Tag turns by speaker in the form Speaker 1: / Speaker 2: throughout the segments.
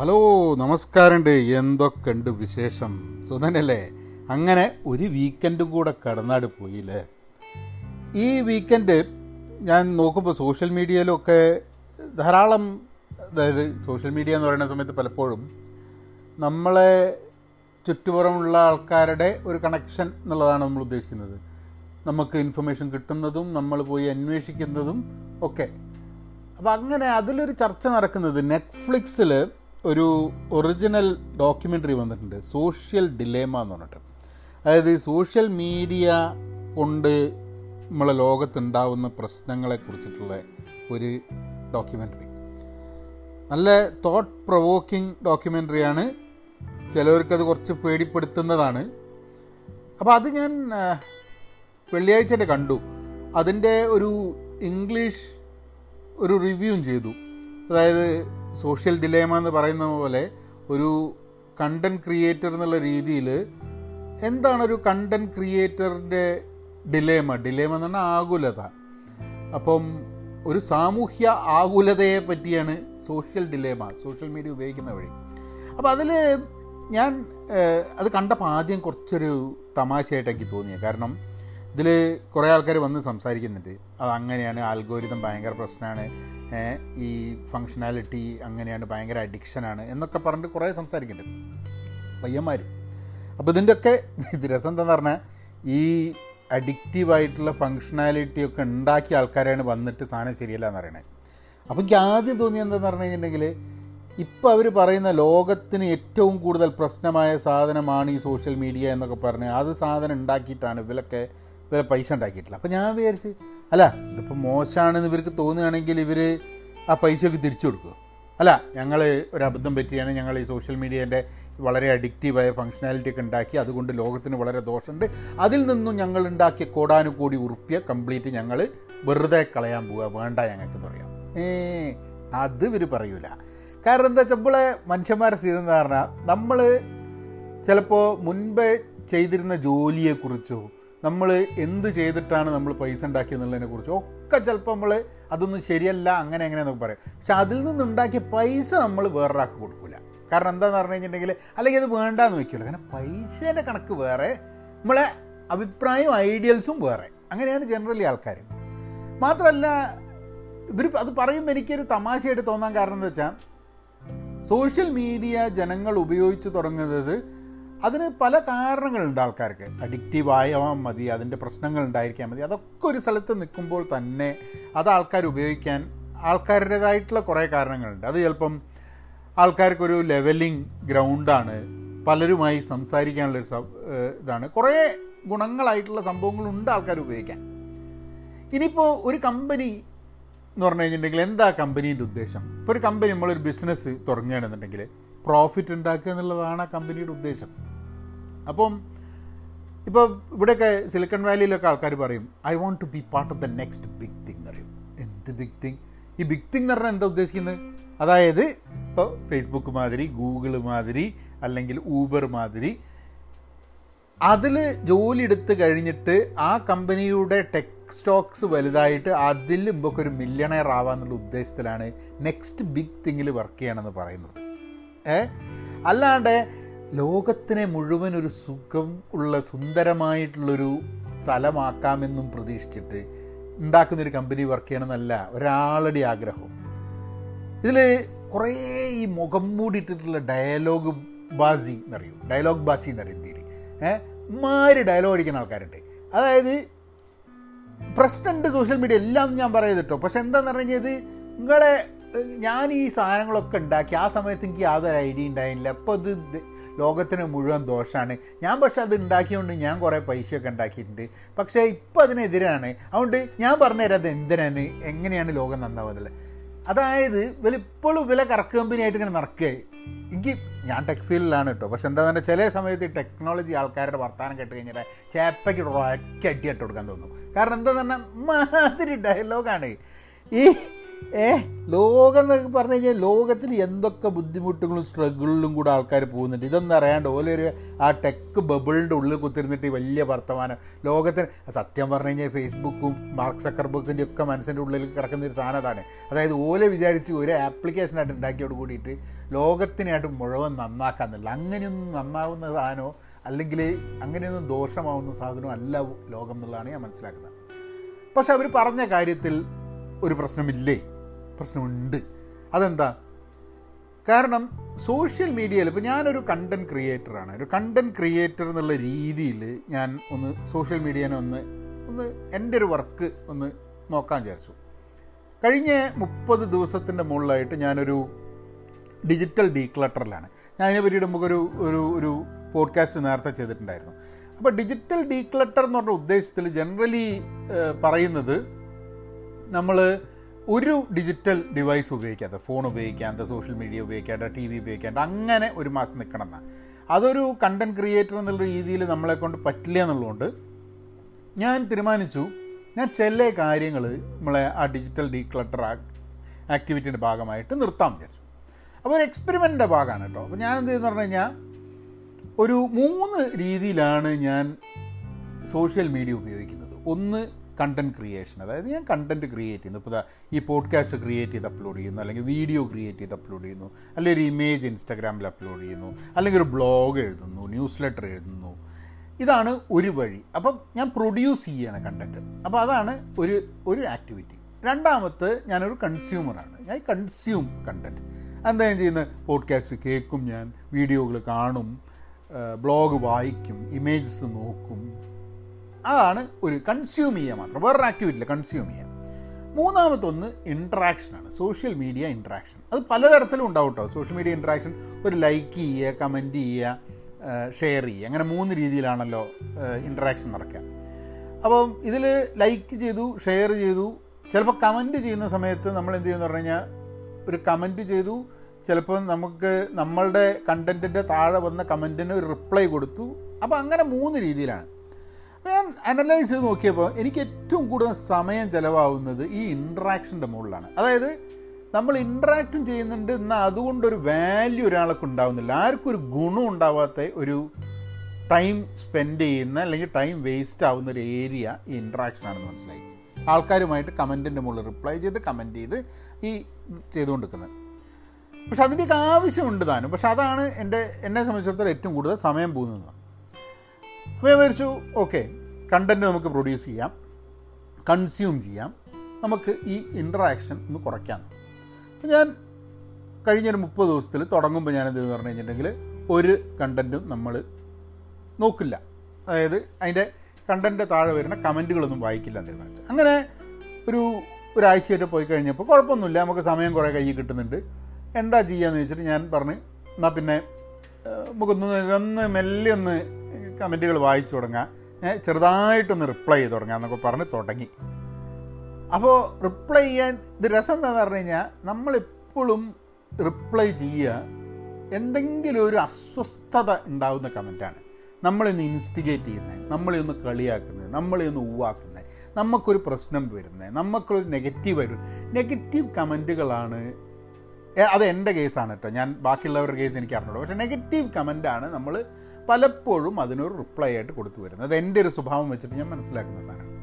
Speaker 1: Hello നമസ്കാരമുണ്ട്. എന്തൊക്കെയുണ്ട് വിശേഷം? സുധനല്ലേ അങ്ങനെ ഒരു വീക്കെൻഡും കൂടെ കടന്നാട് പോയില്ലേ ഈ വീക്കെൻഡ് ഞാൻ നോക്കുമ്പോൾ സോഷ്യൽ മീഡിയയിലൊക്കെ ധാരാളം അതായത് സോഷ്യൽ മീഡിയ എന്ന് പറയുന്ന സമയത്ത് പലപ്പോഴും നമ്മളെ ചുറ്റുപുറമുള്ള ആൾക്കാരുടെ ഒരു കണക്ഷൻ എന്നുള്ളതാണ് നമ്മൾ ഉദ്ദേശിക്കുന്നത്. നമുക്ക് ഇൻഫർമേഷൻ കിട്ടുന്നതും നമ്മൾ പോയി അന്വേഷിക്കുന്നതും ഒക്കെ. അപ്പോൾ അങ്ങനെ അതിലൊരു ചർച്ച നടക്കുന്നത് നെറ്റ്ഫ്ലിക്സിൽ ഒരു ഒറിജിനൽ ഡോക്യുമെന്ററി വന്നിട്ടുണ്ട്. സോഷ്യൽ ഡിലേമ എന്ന് പറഞ്ഞിട്ട്. അതായത് സോഷ്യൽ മീഡിയ കൊണ്ട് നമ്മളെ ലോകത്തുണ്ടാവുന്ന പ്രശ്നങ്ങളെ കുറിച്ചിട്ടുള്ള ഒരു ഡോക്യുമെന്ററി നല്ല തോട്ട് പ്രൊവോക്കിംഗ് ഡോക്യുമെന്ററിയാണ് ചിലവർക്കത് കുറച്ച് പേടിപ്പെടുത്തുന്നതാണ്. അപ്പോൾ അത് ഞാൻ വെള്ളിയാഴ്ച തന്നെ കണ്ടു. അതിന്റെ ഒരു ഇംഗ്ലീഷ് ഒരു റിവ്യൂവും ചെയ്തു. അതായത് സോഷ്യൽ ഡിലേമ എന്ന് പറയുന്ന പോലെ ഒരു കണ്ടന്റ് ക്രിയേറ്റർ എന്നുള്ള രീതിയിൽ എന്താണ് ഒരു കണ്ടന്റ് ക്രിയേറ്ററിന്റെ ഡിലേമ? ഡിലേമ എന്ന് പറഞ്ഞാൽ ആകുലത. അപ്പം ഒരു സാമൂഹ്യ ആകുലതയെ പറ്റിയാണ് സോഷ്യൽ ഡിലേമ സോഷ്യൽ മീഡിയ ഉപയോഗിക്കുന്ന വഴി. അപ്പോൾ അതിൽ ഞാൻ അത് കണ്ടപ്പോൾ ആദ്യം കുറച്ചൊരു തമാശയായിട്ട് എനിക്ക് തോന്നിയത് കാരണം ഇതിൽ കുറേ ആൾക്കാർ വന്ന് സംസാരിക്കുന്നുണ്ട്. അത് അങ്ങനെയാണ് ആൽഗോരിതം ഭയങ്കര പ്രശ്നമാണ് ഈ ഫങ്ഷനാലിറ്റി അങ്ങനെയാണ് ഭയങ്കര അഡിക്ഷനാണ് എന്നൊക്കെ പറഞ്ഞിട്ട് കുറേ സംസാരിക്കുന്നുണ്ട്. പയ്യന്മാർ അപ്പോൾ ഇതിന്റെയൊക്കെ ഇത് രസം എന്താണെന്ന് പറഞ്ഞാൽ ഈ അഡിക്റ്റീവായിട്ടുള്ള ഫങ്ഷനാലിറ്റി ഒക്കെ ഉണ്ടാക്കിയ ആൾക്കാരാണ് വന്നിട്ട് സാധനം ശരിയല്ല എന്ന് പറയണത് അപ്പോൾ എനിക്ക് ആദ്യം തോന്നിയത് എന്താണെന്ന് പറഞ്ഞു കഴിഞ്ഞിട്ടുണ്ടെങ്കിൽ ഇപ്പോൾ അവർ പറയുന്ന ലോകത്തിന് ഏറ്റവും കൂടുതൽ പ്രശ്നമായ സാധനമാണ് ഈ സോഷ്യൽ മീഡിയ എന്നൊക്കെ പറഞ്ഞ് അത് സാധനം ഉണ്ടാക്കിയിട്ടാണ് ഇവരൊക്കെ ഇവരെ പൈസ ഉണ്ടാക്കിയിട്ടില്ല. അപ്പോൾ ഞാൻ വിചാരിച്ച് അല്ല ഇതിപ്പോൾ മോശമാണെന്ന് ഇവർക്ക് തോന്നുകയാണെങ്കിൽ ഇവർ ആ പൈസയൊക്കെ തിരിച്ചു കൊടുക്കും. അല്ല ഞങ്ങൾ ഒരു അബദ്ധം പറ്റിയാണ് ഞങ്ങൾ ഈ സോഷ്യൽ മീഡിയേന്റെ വളരെ അഡിക്റ്റീവായ ഫങ്ഷനാലിറ്റി ഒക്കെ ഉണ്ടാക്കി അതുകൊണ്ട് ലോകത്തിന് വളരെ ദോഷമുണ്ട്. അതിൽ നിന്നും ഞങ്ങൾ ഉണ്ടാക്കിയ കോടാനുകോടി ഉറുപ്പ്യ കംപ്ലീറ്റ് ഞങ്ങൾ വെറുതെ കളയാൻ പോവുക വേണ്ട ഞങ്ങൾക്ക് പറയാം. ഏ അത് ഇവർ പറയൂല. കാരണം എന്താ വെച്ചാൽ നമ്മളെ മനുഷ്യന്മാരെ സ്ഥിതി പറഞ്ഞാൽ നമ്മൾ ചിലപ്പോൾ മുൻപേ ചെയ്തിരുന്ന ജോലിയെക്കുറിച്ചോ നമ്മൾ എന്ത് ചെയ്തിട്ടാണ് നമ്മൾ പൈസ ഉണ്ടാക്കിയെന്നുള്ളതിനെ കുറിച്ച് ഒക്കെ ചിലപ്പോൾ നമ്മൾ അതൊന്നും ശരിയല്ല അങ്ങനെ എന്നൊക്കെ പറയും. പക്ഷെ അതിൽ നിന്നുണ്ടാക്കിയ പൈസ നമ്മൾ വേറൊരാൾക്ക് കൊടുക്കില്ല കാരണം എന്താന്ന് പറഞ്ഞു കഴിഞ്ഞിട്ടുണ്ടെങ്കിൽ അല്ലെങ്കിൽ അത് വേണ്ടാന്ന് വെക്കില്ല കാരണം പൈസേന്റെ കണക്ക് വേറെ നമ്മളെ അഭിപ്രായവും ഐഡിയൽസും വേറെ. അങ്ങനെയാണ് ജനറലി ആൾക്കാർ മാത്രമല്ല ഇവർ അത് പറയുമ്പോൾ എനിക്കൊരു തമാശയായിട്ട് തോന്നാൻ കാരണം എന്താ വെച്ചാൽ സോഷ്യൽ മീഡിയ ജനങ്ങൾ ഉപയോഗിച്ച് തുടങ്ങുന്നത് അതിന് പല കാരണങ്ങളുണ്ട് ആൾക്കാർക്ക്. അഡിക്റ്റീവ് ആയാൽ മതി അതിന്റെ പ്രശ്നങ്ങൾ ഉണ്ടായിരിക്കാൻ മതി. അതൊക്കെ ഒരു സ്ഥലത്ത് നിൽക്കുമ്പോൾ തന്നെ അത് ആൾക്കാർ ഉപയോഗിക്കാൻ ആൾക്കാരുടേതായിട്ടുള്ള കുറേ കാരണങ്ങളുണ്ട്. അത് ചിലപ്പം ആൾക്കാർക്കൊരു ലെവലിംഗ് ഗ്രൗണ്ടാണ് പലരുമായി സംസാരിക്കാനുള്ളൊരു ഇതാണ്. കുറേ ഗുണങ്ങളായിട്ടുള്ള സംഭവങ്ങളുണ്ട് ആൾക്കാർ ഉപയോഗിക്കാൻ. ഇനിയിപ്പോൾ ഒരു കമ്പനി എന്ന് പറഞ്ഞു കഴിഞ്ഞിട്ടുണ്ടെങ്കിൽ എന്താ കമ്പനീന്റെ ഉദ്ദേശം? ഇപ്പോൾ ഒരു കമ്പനി നമ്മളൊരു ബിസിനസ് തുടങ്ങുകയാണെന്നുണ്ടെങ്കിൽ പ്രോഫിറ്റ് ഉണ്ടാക്കുക എന്നുള്ളതാണ് ആ കമ്പനിയുടെ ഉദ്ദേശം. അപ്പം ഇപ്പോൾ ഇവിടെയൊക്കെ സിലിക്കൺ വാലിയിലൊക്കെ ആൾക്കാർ പറയും I want to be part of the next big thing പറയും. എന്ത് ബിഗ് തിങ് ഈ ബിഗ് തിങ് എന്ന് പറഞ്ഞാൽ എന്താ ഉദ്ദേശിക്കുന്നത്? അതായത് ഇപ്പോൾ ഫേസ്ബുക്ക് മാതിരി ഗൂഗിൾ മാതിരി അല്ലെങ്കിൽ ഊബർ മാതിരി അതിൽ ജോലി എടുത്ത് കഴിഞ്ഞിട്ട് ആ കമ്പനിയുടെ ടെക് സ്റ്റോക്സ് വലുതായിട്ട് അതിൽ മുമ്പൊക്കെ ഒരു മില്യണയർ ആവാന്നുള്ള ഉദ്ദേശത്തിലാണ് നെക്സ്റ്റ് ബിഗ് തിങ്ങിൽ വർക്ക് ചെയ്യണമെന്ന് പറയുന്നത്. ഏ? അല്ലാണ്ട് ലോകത്തിനെ മുഴുവൻ ഒരു സുഖം ഉള്ള സുന്ദരമായിട്ടുള്ളൊരു സ്ഥലമാക്കാമെന്നും പ്രതീക്ഷിച്ചിട്ട് ഉണ്ടാക്കുന്നൊരു കമ്പനി വർക്ക് ചെയ്യണമെന്നല്ല ഒരാളുടെ ആഗ്രഹം. ഇതിൽ കുറേ ഈ മുഖം മൂടിയിട്ടിട്ടുള്ള ഡയലോഗ് ബാസി എന്നറിയും? ഡയലോഗ് ബാസി എന്നറിയും ഇന്ത്യയിൽ ഏഹ് മാര് ഡയലോഗ് അടിക്കുന്ന ആൾക്കാരുണ്ട്. അതായത് പ്രശ്നമുണ്ട് സോഷ്യൽ മീഡിയ എല്ലാം ഞാൻ പറയുന്നത് കേട്ടോ. പക്ഷെ എന്താന്ന് പറഞ്ഞു കഴിഞ്ഞാൽ നിങ്ങളെ ഞാൻ ഈ സാധനങ്ങളൊക്കെ ഉണ്ടാക്കി ആ സമയത്ത് എനിക്ക് യാതൊരു ഐഡിയ ഉണ്ടായില്ല അപ്പോൾ ഇത് ലോകത്തിന് മുഴുവൻ ദോഷമാണ് ഞാൻ പക്ഷെ അത് ഉണ്ടാക്കിയതുകൊണ്ട് ഞാൻ കുറേ പൈസയൊക്കെ ഉണ്ടാക്കിയിട്ടുണ്ട്. പക്ഷേ ഇപ്പോൾ അതിനെതിരാണ്. അതുകൊണ്ട് ഞാൻ പറഞ്ഞുതരാം അത് എന്തിനാണ്? എങ്ങനെയാണ് ലോകം നന്നാവുന്നത്? അതായത് ഇവലിപ്പോഴും വില കറക്ക് കമ്പനിയായിട്ട് ഇങ്ങനെ നടക്കുക. എനിക്ക് ഞാൻ ടെക് ഫീൽഡിലാണ് കേട്ടോ പക്ഷെ എന്താണെന്ന് പറഞ്ഞാൽ ചില സമയത്ത് ഈ ടെക്നോളജി ആൾക്കാരുടെ വർത്തമാനം കേട്ട് കഴിഞ്ഞാൽ ചേപ്പയ്ക്ക് ഒറ്റ അടി ഇട്ട് കൊടുക്കാൻ തോന്നും. കാരണം എന്താ പറഞ്ഞാൽ മാതിരി ഡയലോഗാണ് ഈ ഏ ലോകം എന്നൊക്കെ പറഞ്ഞു കഴിഞ്ഞാൽ ലോകത്തിൽ എന്തൊക്കെ ബുദ്ധിമുട്ടുകളും സ്ട്രഗിളിലും കൂടെ ആൾക്കാർ പോകുന്നുണ്ട്. ഇതൊന്നും അറിയാണ്ട് ഓലൊരു ആ ടെക്ക് ബബിളിന്റെ ഉള്ളിൽ കുത്തിരുന്നിട്ട് വലിയ വർത്തമാനം. ലോകത്തിന് സത്യം പറഞ്ഞു കഴിഞ്ഞാൽ ഫേസ്ബുക്കും മാർക്ക് സക്കർബുക്കിന്റെ ഒക്കെ മനസ്സിന്റെ ഉള്ളിൽ കിടക്കുന്ന ഒരു സാധനം അതാണ്. അതായത് ഓല വിചാരിച്ച് ഒരു ആപ്ലിക്കേഷനായിട്ട് ഉണ്ടാക്കിയോട് കൂടിയിട്ട് ലോകത്തിനായിട്ട് മുഴുവൻ നന്നാക്കാന്നില്ല അങ്ങനെയൊന്നും നന്നാവുന്ന സാധനമോ അല്ലെങ്കിൽ അങ്ങനെയൊന്നും ദോഷമാവുന്ന സാധനമോ അല്ല ലോകം എന്നുള്ളതാണ് ഞാൻ മനസ്സിലാക്കുന്നത്. പക്ഷെ അവർ പറഞ്ഞ കാര്യത്തിൽ ഒരു പ്രശ്നമില്ലേ? പ്രശ്നമുണ്ട്. അതെന്താ? കാരണം സോഷ്യൽ മീഡിയയിൽ ഇപ്പോൾ ഞാനൊരു കണ്ടന്റ് ക്രിയേറ്ററാണ് ഒരു കണ്ടന്റ് ക്രിയേറ്റർ എന്നുള്ള രീതിയിൽ ഞാൻ ഒന്ന് സോഷ്യൽ മീഡിയനെ ഒന്ന് ഒന്ന് എന്റെ ഒരു വർക്ക് ഒന്ന് നോക്കാൻ വിചാരിച്ചു. കഴിഞ്ഞ മുപ്പത് ദിവസത്തിന്റെ മുകളിലായിട്ട് ഞാനൊരു ഡിജിറ്റൽ ഡീക്ലട്ടറിലാണ് ഞാൻ അതിനെ പറ്റിയിട്ട് നമുക്കൊരു ഒരു ഒരു പോഡ്കാസ്റ്റ് നേരത്തെ ചെയ്തിട്ടുണ്ടായിരുന്നു. അപ്പോൾ ഡിജിറ്റൽ ഡീക്ലട്ടർ എന്ന് പറഞ്ഞ ഉദ്ദേശത്തിൽ ജനറലി പറയുന്നത് നമ്മൾ ഒരു ഡിജിറ്റൽ ഡിവൈസ് ഉപയോഗിക്കാതെ ഫോൺ ഉപയോഗിക്കാതെ സോഷ്യൽ മീഡിയ ഉപയോഗിക്കാതെ ടി വി ഉപയോഗിക്കാതെ അങ്ങനെ ഒരു മാസം നിൽക്കണം അതൊരു കണ്ടന്റ് ക്രിയേറ്റർ എന്നുള്ള രീതിയിൽ നമ്മളെ കൊണ്ട് പറ്റില്ല എന്നുള്ളതുകൊണ്ട് ഞാൻ തീരുമാനിച്ചു ഞാൻ ചില കാര്യങ്ങൾ നമ്മളെ ആ ഡിജിറ്റൽ ഡീക്ലട്ടർ ആക്ടിവിറ്റിയുടെ ഭാഗമായിട്ട് നിർത്താൻ വിചാരിച്ചു. അപ്പോൾ ഒരു എക്സ്പെരിമെന്റിന്റെ ഭാഗമാണ് കേട്ടോ അപ്പോൾ ഞാൻ എന്ത് ചെയ്യുന്നു പറഞ്ഞു കഴിഞ്ഞാൽ ഒരു മൂന്ന് രീതിയിലാണ് ഞാൻ സോഷ്യൽ മീഡിയ ഉപയോഗിക്കുന്നത്. ഒന്ന് കണ്ടന്റ് ക്രിയേഷൻ അതായത് ഞാൻ കണ്ടന്റ് ക്രിയേറ്റ് ചെയ്യുന്നു. ഇപ്പോൾ ഈ പോഡ്കാസ്റ്റ് ക്രിയേറ്റ് ചെയ്ത് അപ്ലോഡ് ചെയ്യുന്നു അല്ലെങ്കിൽ വീഡിയോ ക്രിയേറ്റ് ചെയ്ത് അപ്ലോഡ് ചെയ്യുന്നു അല്ലെങ്കിൽ ഒരു ഇമേജ് ഇൻസ്റ്റാഗ്രാമിൽ അപ്ലോഡ് ചെയ്യുന്നു അല്ലെങ്കിൽ ഒരു ബ്ലോഗ് എഴുതുന്നു ന്യൂസ് ലെറ്റർ എഴുതുന്നു. ഇതാണ് ഒരു വഴി. അപ്പം ഞാൻ പ്രൊഡ്യൂസ് ചെയ്യുകയാണ് കണ്ടന്റ് അപ്പോൾ അതാണ് ഒരു ഒരു ആക്ടിവിറ്റി രണ്ടാമത്തെ ഞാനൊരു കൺസ്യൂമറാണ് ഞാൻ കൺസ്യൂം കണ്ടന്റ് എന്താ ഞാൻ ചെയ്യുന്നത്? പോഡ്കാസ്റ്റ് കേൾക്കും ഞാൻ വീഡിയോകൾ കാണും ബ്ലോഗ് വായിക്കും ഇമേജസ് നോക്കും അതാണ് ഒരു കൺസ്യൂം ചെയ്യുക മാത്രം. വേറൊരു ആക്ടിവിറ്റിയില്ല കൺസ്യൂം ചെയ്യുക മൂന്നാമത്തൊന്ന് ഇൻട്രാക്ഷനാണ് സോഷ്യൽ മീഡിയ ഇൻട്രാക്ഷൻ അത് പലതരത്തിലും ഉണ്ടാവും കേട്ടോ സോഷ്യൽ മീഡിയ ഇൻട്രാക്ഷൻ ഒരു ലൈക്ക് ചെയ്യുക കമന്റ് ചെയ്യുക ഷെയർ ചെയ്യുക. അങ്ങനെ മൂന്ന് രീതിയിലാണല്ലോ ഇൻട്രാക്ഷൻ നടക്കുക. അപ്പം ഇതിൽ ലൈക്ക് ചെയ്തു ഷെയർ ചെയ്തു ചിലപ്പോൾ കമന്റ് ചെയ്യുന്ന സമയത്ത് നമ്മൾ എന്ത് ചെയ്യുമെന്ന് പറഞ്ഞു കഴിഞ്ഞാൽ ഒരു കമന്റ് ചെയ്തു ചിലപ്പോൾ നമുക്ക് നമ്മളുടെ കണ്ടന്റിന്റെ താഴെ വന്ന കമന്റിന് ഒരു റിപ്ലൈ കൊടുത്തു. അപ്പോൾ അങ്ങനെ മൂന്ന് രീതിയിലാണ്. ഞാൻ അനലൈസ് ചെയ്ത് നോക്കിയപ്പോൾ എനിക്ക് ഏറ്റവും കൂടുതൽ സമയം ചിലവാകുന്നത് ഈ ഇൻട്രാക്ഷന്റെ മുകളിലാണ്. അതായത് നമ്മൾ ഇൻട്രാക്റ്റും ചെയ്യുന്നുണ്ട് എന്നാൽ അതുകൊണ്ടൊരു വാല്യൂ ഒരാൾക്ക് ഉണ്ടാവുന്നില്ല. ആർക്കും ഒരു ഗുണം ഉണ്ടാവാത്ത ഒരു ടൈം സ്പെൻഡ് ചെയ്യുന്ന അല്ലെങ്കിൽ ടൈം വേസ്റ്റ് ആവുന്ന ഒരു ഏരിയ ഈ ഇൻട്രാക്ഷൻ ആണെന്ന് മനസ്സിലായി. ആൾക്കാരുമായിട്ട് കമന്റിന്റെ മുകളിൽ റിപ്ലൈ ചെയ്ത് കമന്റ് ചെയ്ത് ഈ ചെയ്തുകൊണ്ടിരിക്കുന്നത്. പക്ഷെ അതിന്റെയൊക്കെ ആവശ്യമുണ്ട് താനും. പക്ഷെ അതാണ് എന്റെ എന്നെ സംബന്ധിച്ചിടത്തോളം ഏറ്റവും കൂടുതൽ സമയം പോകുന്നത്. അപ്പോൾ വിചാരിച്ചു ഓക്കെ കണ്ടന്റ് നമുക്ക് പ്രൊഡ്യൂസ് ചെയ്യാം കൺസ്യൂം ചെയ്യാം നമുക്ക് ഈ ഇൻട്രാക്ഷൻ ഒന്ന് കുറയ്ക്കാം. അപ്പോൾ ഞാൻ കഴിഞ്ഞൊരു മുപ്പത് ദിവസത്തിൽ തുടങ്ങുമ്പോൾ ഞാൻ എന്ത് പറഞ്ഞു കഴിഞ്ഞിട്ടുണ്ടെങ്കിൽ ഒരു കണ്ടന്റും നമ്മൾ നോക്കില്ല. അതായത് അതിന്റെ കണ്ടന്റ് താഴെ വരുന്ന കമന്റുകളൊന്നും വായിക്കില്ല തീരുമാനിച്ചു. അങ്ങനെ ഒരു ഒരാഴ്ചയായിട്ട് പോയി കഴിഞ്ഞപ്പോൾ കുഴപ്പമൊന്നുമില്ല നമുക്ക് സമയം കുറേ കയ്യിൽ കിട്ടുന്നുണ്ട്. എന്താ ചെയ്യാന്ന് വെച്ചിട്ട് ഞാൻ പറഞ്ഞ് എന്നാൽ പിന്നെ നമുക്കൊന്ന് ഒന്ന് മെല്ലെ ഒന്ന് കമന്റുകൾ വായിച്ചു തുടങ്ങാം. ചെറുതായിട്ടൊന്ന് റിപ്ലൈ ചെയ്ത് തുടങ്ങാം എന്നൊക്കെ പറഞ്ഞ് തുടങ്ങി. അപ്പോൾ റിപ്ലൈ ചെയ്യാൻ ഇത് രസം എന്താണെന്ന് പറഞ്ഞു കഴിഞ്ഞാൽ നമ്മളെപ്പോഴും റിപ്ലൈ ചെയ്യുക എന്തെങ്കിലും ഒരു അസ്വസ്ഥത ഉണ്ടാകുന്ന കമന്റാണ് നമ്മളിന്ന് ഇൻസ്റ്റിഗേറ്റ് ചെയ്യുന്നത് നമ്മളെ ഒന്ന് കളിയാക്കുന്നത് നമ്മളെ ഒന്ന് ഉവാക്കുന്നത് നമുക്കൊരു പ്രശ്നം വരുന്നത് നമുക്കൊരു നെഗറ്റീവ് ആയിട്ട് നെഗറ്റീവ് കമന്റുകളാണ് അത് എന്റെ കേസാണ് കേട്ടോ. ഞാൻ ബാക്കിയുള്ളവരുടെ കേസ് എനിക്ക് അറിഞ്ഞോളൂ പക്ഷേ നെഗറ്റീവ് കമന്റാണ് നമ്മൾ പലപ്പോഴും അതിനൊരു റിപ്ലൈ ആയിട്ട് കൊടുത്തു വരുന്നത് അത് എന്റെ ഒരു സ്വഭാവം വെച്ചിട്ട് ഞാൻ മനസ്സിലാക്കുന്ന സാധനമാണ്.